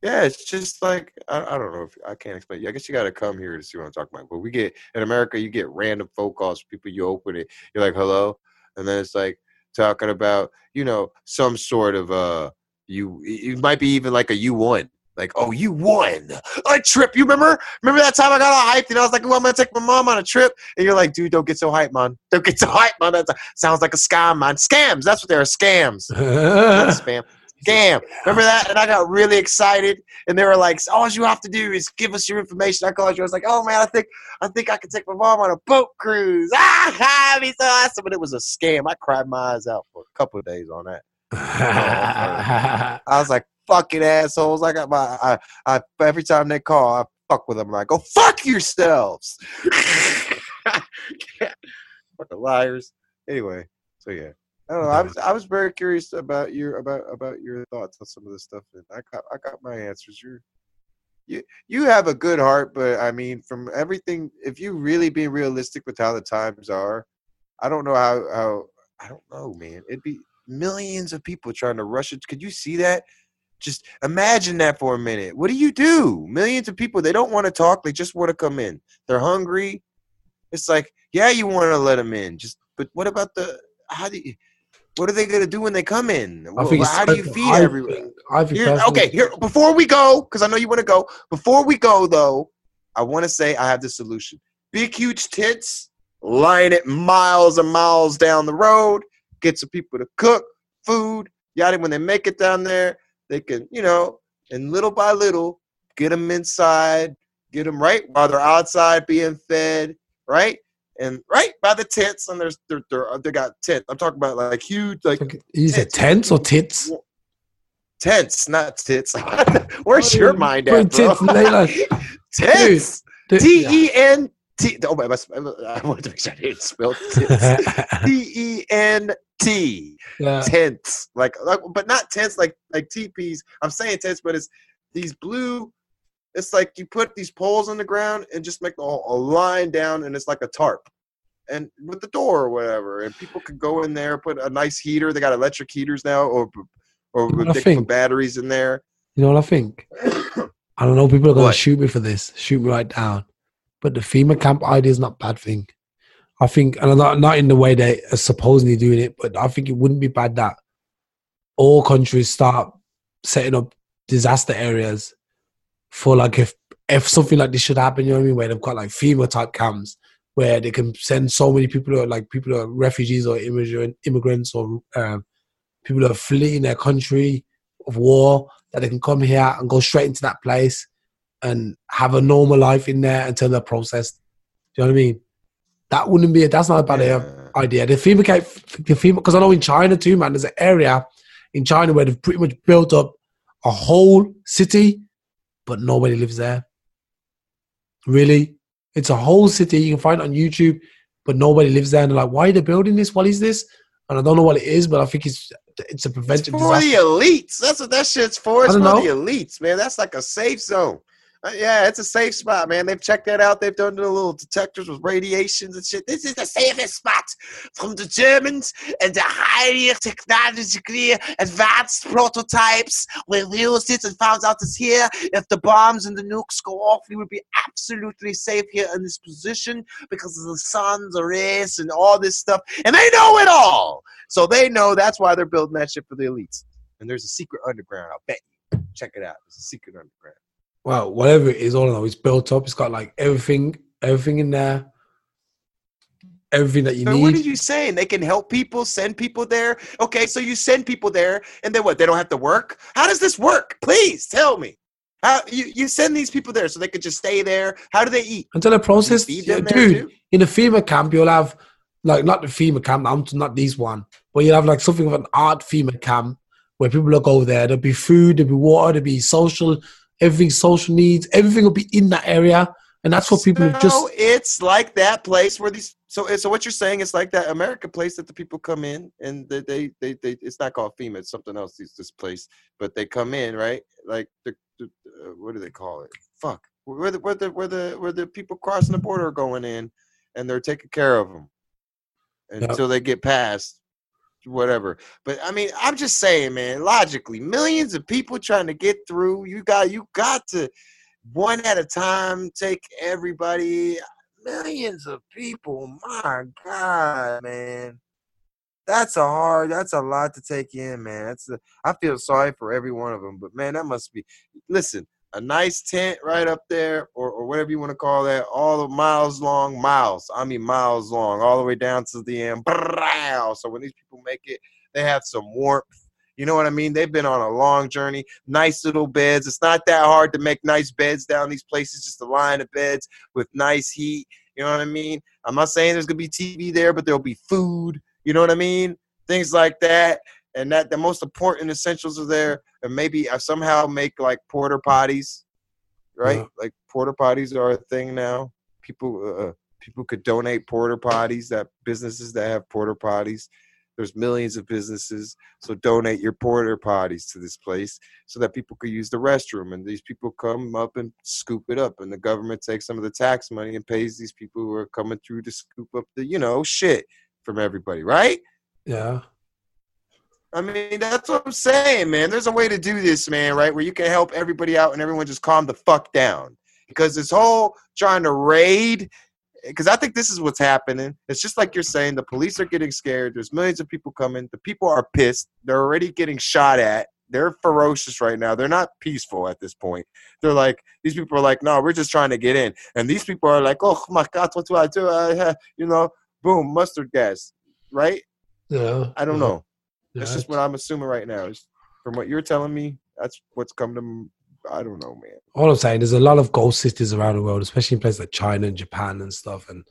yeah, it's just like I, I don't know if I can't explain. I guess you got to come here to see what I'm talking about. But we get in America, you get random phone calls from people. You open it, you're like, "Hello," and then it's like talking about you know some sort of uh you. It might be even like a you won. Like, oh, you won a trip. You remember? Remember that time I got all hyped and I was like, "Oh, I'm gonna take my mom on a trip." And you're like, "Dude, don't get so hyped, man. Don't get so hyped, man. That sounds like a scam, man. Scams. That's what they are. Scams. (laughs) Spam. Scam. Remember that? And I got really excited. And they were like, all you have to do is give us your information. I called you. I was like, oh man, I think I think I can take my mom on a boat cruise. (laughs) Ah, be so awesome. But it was a scam. I cried my eyes out for a couple of days on that. (laughs) I was like, fucking assholes. I got my I, I every time they call, I fuck with them. I'm go fuck yourselves. (laughs) Fucking liars. Anyway, so yeah. I don't know. I was I was very curious about your about about your thoughts on some of this stuff, and I got I got my answers. You're you you have a good heart, but I mean, from everything, if you really being realistic with how the times are, I don't know how how I don't know, man. It'd be millions of people trying to rush it. Could you see that? Just imagine that for a minute. What do you do? Millions of people. They don't want to talk. They just want to come in. They're hungry. It's like, yeah, you want to let them in. Just, but what about the? How do you? What are they gonna do when they come in? Well, how do you feed I everyone? I Here, okay, here before we go, because I know you want to go. Before we go, though, I want to say I have the solution. Big, huge tents, line it miles and miles down the road. Get some people to cook food. Yada. When they make it down there, they can, you know, and little by little, get them inside, get them right while they're outside being fed, right? And right by the tents, and there's they're, they're, they got tent. I'm talking about like huge, like You said tents or tits? tents, not tits. (laughs) Where's your Oh, mind at, bro? tits later. tits. Dude, T. E N T. Oh, my. I wanted to make sure I didn't spell tits. (laughs) T E N T. Tents, like, like, but not tents like like teepees. I'm saying tents, but it's these blue. It's like you put these poles on the ground and just make a, a line down, and it's like a tarp. and with the door or whatever, and people could go in there, put a nice heater. They got electric heaters now, or or they think- batteries in there. You know what I think? (coughs) I don't know. People are going to shoot me for this. Shoot me right down. But the FEMA camp idea is not a bad thing. I think, and not not in the way they are supposedly doing it, but I think it wouldn't be bad that all countries start setting up disaster areas for like if if something like this should happen. You know what I mean? Where they've got like FEMA type camps where they can send so many people who are like people who are refugees or immigrant immigrants or um, people who are fleeing their country of war that they can come here and go straight into that place and have a normal life in there until they're processed. Do you know what I mean? That wouldn't be that's not a bad idea Yeah. idea. The FEMA, the FEMA, because I know in China too, man, there's an area in China where they've pretty much built up a whole city, but nobody lives there. Really, it's a whole city. You can find it on YouTube, but nobody lives there. And they're like, "Why are they building this? What is this?" And I don't know what it is, but I think it's it's a It's preventive for disaster. the elites. That's what that shit's for. It's for don't the elites, man. That's like a safe zone. Uh, yeah, it's a safe spot, man. They've checked that out. They've done the little detectors with radiations and shit. This is the safest spot from the Germans and the higher technologically advanced prototypes. We used it and found out it's here. If the bombs and the nukes go off, we would be absolutely safe here in this position because of the sun, the rays, and all this stuff. And they know it all. So they know that's why they're building that shit for the elites. And there's a secret underground. I'll bet you. Check it out. There's a secret underground. Well, whatever it is, all I know, it's built up. It's got like everything, everything in there, everything that you So what are you saying? They can help people, send people there. Okay, so you send people there, and then what? They don't have to work. How does this work? Please tell me. How you, you send these people there so they could just stay there? How do they eat? Until the process, feed yeah, them there dude. too? In a FEMA camp, you'll have like not the FEMA camp, I'm not these one, but you'll have like something of an art FEMA camp where people will go there. There'll be food, there'll be water, there'll be social, everything social needs, everything will be in that area, and that's what people have just. So it's like that place where these. So so what you're saying is like that American place that the people come in and they they they, they it's not called FEMA, it's something else. This this place, but they come in right like the, the uh, what do they call it? Fuck, where the where the where the where the people crossing the border are going in, and they're taking care of them Yep. until they get past whatever. But I mean, I'm just saying, man. Logically, millions of people trying to get through. You got you got to one at a time take everybody. Millions of people. My God, man. That's a hard. That's a lot to take in, man. That's a, I feel sorry for every one of them, but man, that must be. Listen, a nice tent right up there, or, or whatever you want to call that, all the miles long, miles. I mean miles long, all the way down to the end. So when these people make it, they have some warmth. You know what I mean? They've been on a long journey. Nice little beds. It's not that hard to make nice beds down these places. Just a line of beds with nice heat. You know what I mean? I'm not saying there's gonna be TV there, but there'll be food. You know what I mean? Things like that. And that the most important essentials are there. And maybe I somehow make like porta potties, right? Yeah. Like porta potties are a thing now. People, uh, people could donate porta potties. That businesses that have porta potties. There's millions of businesses, so donate your porta potties to this place so that people could use the restroom. And these people come up and scoop it up, and the government takes some of the tax money and pays these people who are coming through to scoop up the, you know, shit from everybody, right? Yeah. I mean, that's what I'm saying, man. There's a way to do this, man, right? Where you can help everybody out and everyone just calm the fuck down. Because this whole trying to raid, because I think this is what's happening. It's just like you're saying, the police are getting scared. There's millions of people coming. The people are pissed. They're already getting shot at. They're ferocious right now. They're not peaceful at this point. They're like, these people are like, no, we're just trying to get in. And these people are like, oh my God, what do I do? Uh, you know, boom, mustard gas, right? Yeah. I don't yeah, know. That's just what I'm assuming right now. Is from what you're telling me, that's what's come to. I don't know, man. all I'm saying, there's a lot of ghost cities around the world, especially in places like China and Japan and stuff. And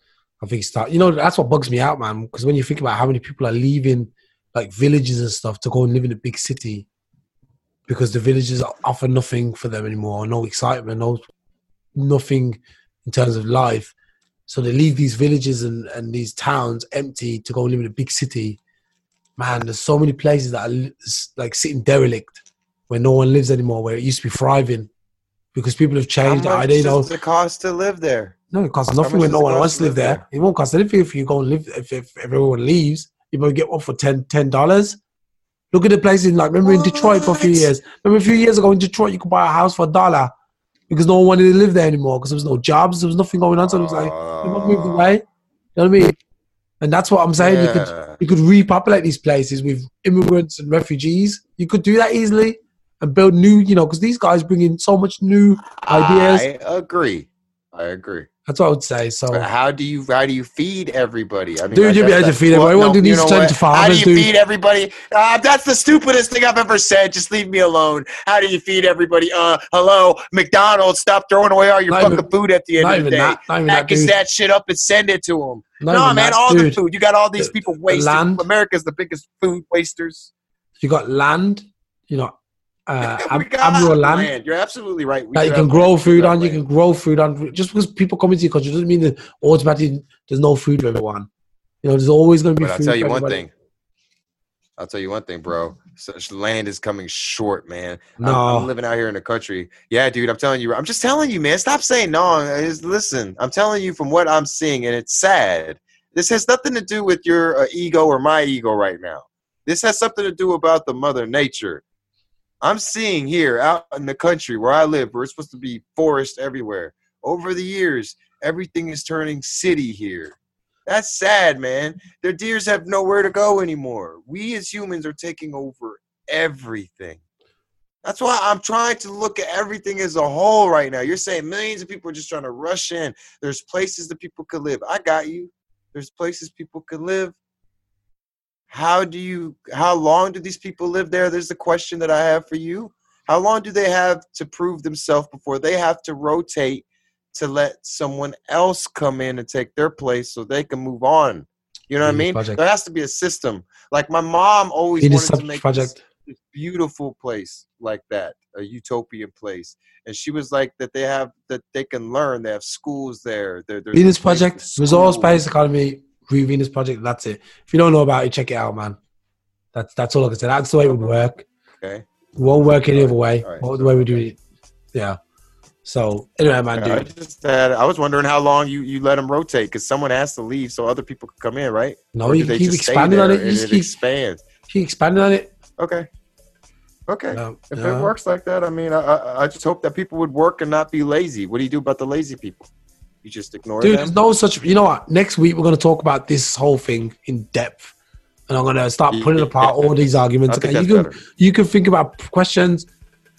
I think start, you know, that's what bugs me out, man. Because when you think about how many people are leaving like villages and stuff to go and live in a big city, because the villages offer nothing for them anymore, no excitement, no nothing in terms of life. So they leave these villages and, and these towns empty to go and live in a big city. Man, there's so many places that are like sitting derelict where no one lives anymore, where it used to be thriving because people have How changed. I much don't know. does it cost to live there? No, it costs nothing when no one wants to live there. there? It won't cost anything if you go and live. If, if everyone leaves, you might get one for 10 dollars. Look at the places like remember in Detroit for a few years. Remember a few years ago in Detroit, you could buy a house for a dollar because no one wanted to live there anymore because there was no jobs, there was nothing going on. So it was like everyone moved Uh, away. You know what I mean? And that's what I'm saying. You could yeah. You could repopulate these places with immigrants and refugees. You could do that easily and build new, you know, because these guys bring in so much new ideas. I agree. I agree. That's what I would say. So But how do you how do you feed everybody? I mean, Dude, you'll be able to feed everybody. Everyone no, needs turn what? to How do you dude. feed everybody? Uh, that's the stupidest thing I've ever said. Just leave me alone. How do you feed everybody? Uh, hello, McDonald's, stop throwing away all your Not fucking even- food at the end of the day. that. Not that, that shit up and send it to them. Not no, man, that, all dude. the food. You got all these The- people wasting. land- America's the biggest food wasters. You got land, you know, uh, we ab- got admiral land, You're absolutely right. That you can grow land. Food on. You land. can grow food on. Just because people come into your country doesn't mean that automatically there's no food for everyone. You know, there's always going to be But I'll tell you one everybody. thing. I'll tell you one thing, bro. Such land is coming short, man. I'm- No. I'm, living out here in the country. Yeah, dude. I'm telling you. I'm just telling you, man. Stop saying no. Just listen. I'm telling you from what I'm seeing, and it's sad. This has nothing to do with your uh, ego or my ego right now. This has something to do about the mother nature. I'm seeing here out in the country where I live, where it's supposed to be forest everywhere. Over the years, everything is turning city here. That's sad, man. Their deers have nowhere to go anymore. We as humans are taking over everything. That's why I'm trying to look at everything as a whole right now. You're saying millions of people are just trying to rush in. There's places that people could live. I got you. There's places people could live. How do you how long do these people live there? There's the question that I have for you. How long do they have to prove themselves before they have to rotate to let someone else come in and take their place so they can move on? You know what I mean? Project. There has to be a system. Like my mom always Venus wanted to make this, project. this beautiful place like that, a utopian place. And she was like that they have that they can learn. They have schools there. there there's Venus place Project, Resource. Based Economy, Re Venus Project. That's it. If you don't know about it, check it out, man. That's that's all I can say. That's the way it would work. Okay. It won't work any other way. All right. What the way we do it. Yeah. So anyway, man, Yeah, I dude. just had, I was wondering how long you, you let them rotate because someone has to leave so other people can come in, right? No, you do can they keep expanding on it. You just it keep, expands. keep expanding on it. Okay. Okay. Yeah, If it works like that, I mean, I, I I just hope that people would work and not be lazy. What do you do about the lazy people? You just ignore Dude, them. there's no such. You know what? Next week we're going to talk about this whole thing in depth, and I'm going to start pulling (laughs) apart all these I arguments. think Okay, that's you can better. you can think about questions,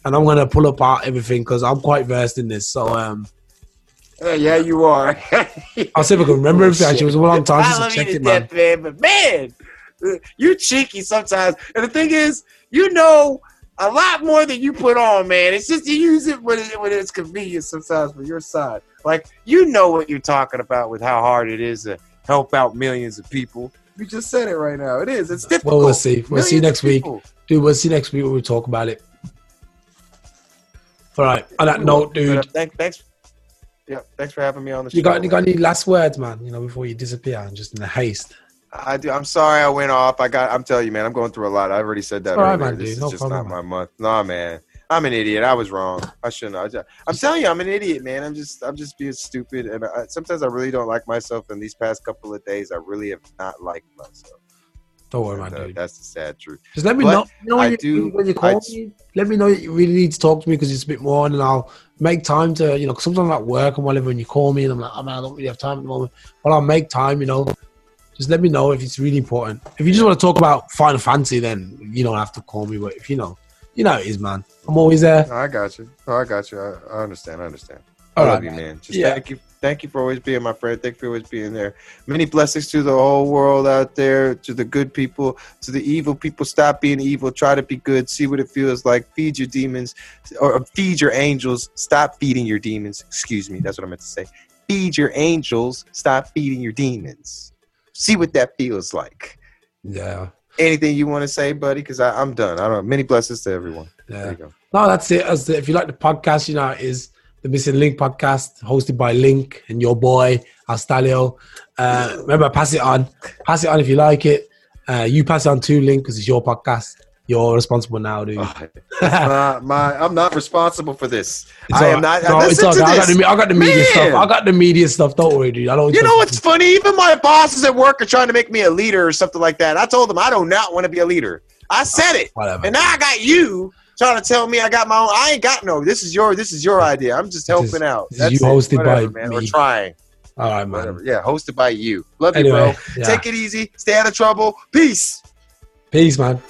and I'm going to pull apart everything because I'm quite versed in this. So um, Yeah, yeah, you are. (laughs) I'll see if I can remember everything. Actually, it was a long time since I love you checked to it, man. death, man. But man, uh, you cheeky sometimes. And the thing is, you know a lot more than you put on, man. It's just you use it when, it, when it's convenient sometimes for your side. Like you know what you're talking about with how hard it is to help out millions of people. You just said it right now. It is. It's difficult. Well, we'll see. We'll see Millions of next week, dude. We'll see next week when we talk about it. All right. On that note, But, uh, dude, thank, thanks. Yeah, thanks for having me on the show. you got you got any last words, man? You know, before you disappear and just in a haste. I do. I'm sorry I went off. I got. I'm telling you, man. I'm going through a lot. I already said that right, this is No just problem, not my month. Nah, man. I'm an idiot. I was wrong. I shouldn't. I just, I'm telling you, I'm an idiot, man. I'm just. I'm just being stupid, and I, sometimes I really don't like myself. And these past couple of days, I really have not liked myself. Don't worry, man, And, uh, that's the sad truth. Just let me But know. Know when I you, do- when you call d- me. Let me know that you really need to talk to me because it's a bit more, and I'll make time to. You know, 'cause sometimes I'm at work and whatever, when you call me, and I'm like, oh man, I don't really have time at the moment. But I'll make time. You know, just let me know if it's really important. If you just want to talk about Final Fantasy, then you don't have to call me. But if you know, you know it is, man. I'm always there. I got you. Oh, I got you. I, I understand. I understand. I All love right, you, man. man. Just Yeah. thank you. Thank you for always being my friend. Thank you for always being there. Many blessings to the whole world out there, to the good people, to the evil people. Stop being evil. Try to be good. See what it feels like. Feed your demons or um, feed your angels. Stop feeding your demons. Excuse me. That's what I meant to say. Feed your angels. Stop feeding your demons. See what that feels like. Yeah, Anything you want to say, buddy? Because I'm done. I don't know. Many blessings to everyone. There yeah. you go. No, that's it. As the, if you like the podcast, you know, is the Missing Link podcast hosted by Link and your boy Astalio. Uh, remember, pass it on. Pass it on if you like it. Uh, you pass it on to Link because it's your podcast. You're responsible now, dude. (laughs) my, my, I'm not responsible for this. It's I am not. No, it's all. I got the, I got the media Man. stuff. I got the media stuff. Don't worry, dude. I don't. You know what's funny? Even my bosses at work are trying to make me a leader or something like that. I told them I do not want to be a leader. I said ah, it, Whatever. and now I got you trying to tell me I got my own. I ain't got no. This is your. This is your idea. I'm just This helping out. this is you hosted by man. We're me. trying. All right, man. Whatever. Yeah, hosted by you. Love you, bro. yeah. Take it easy. Stay out of trouble. Peace. peace, man.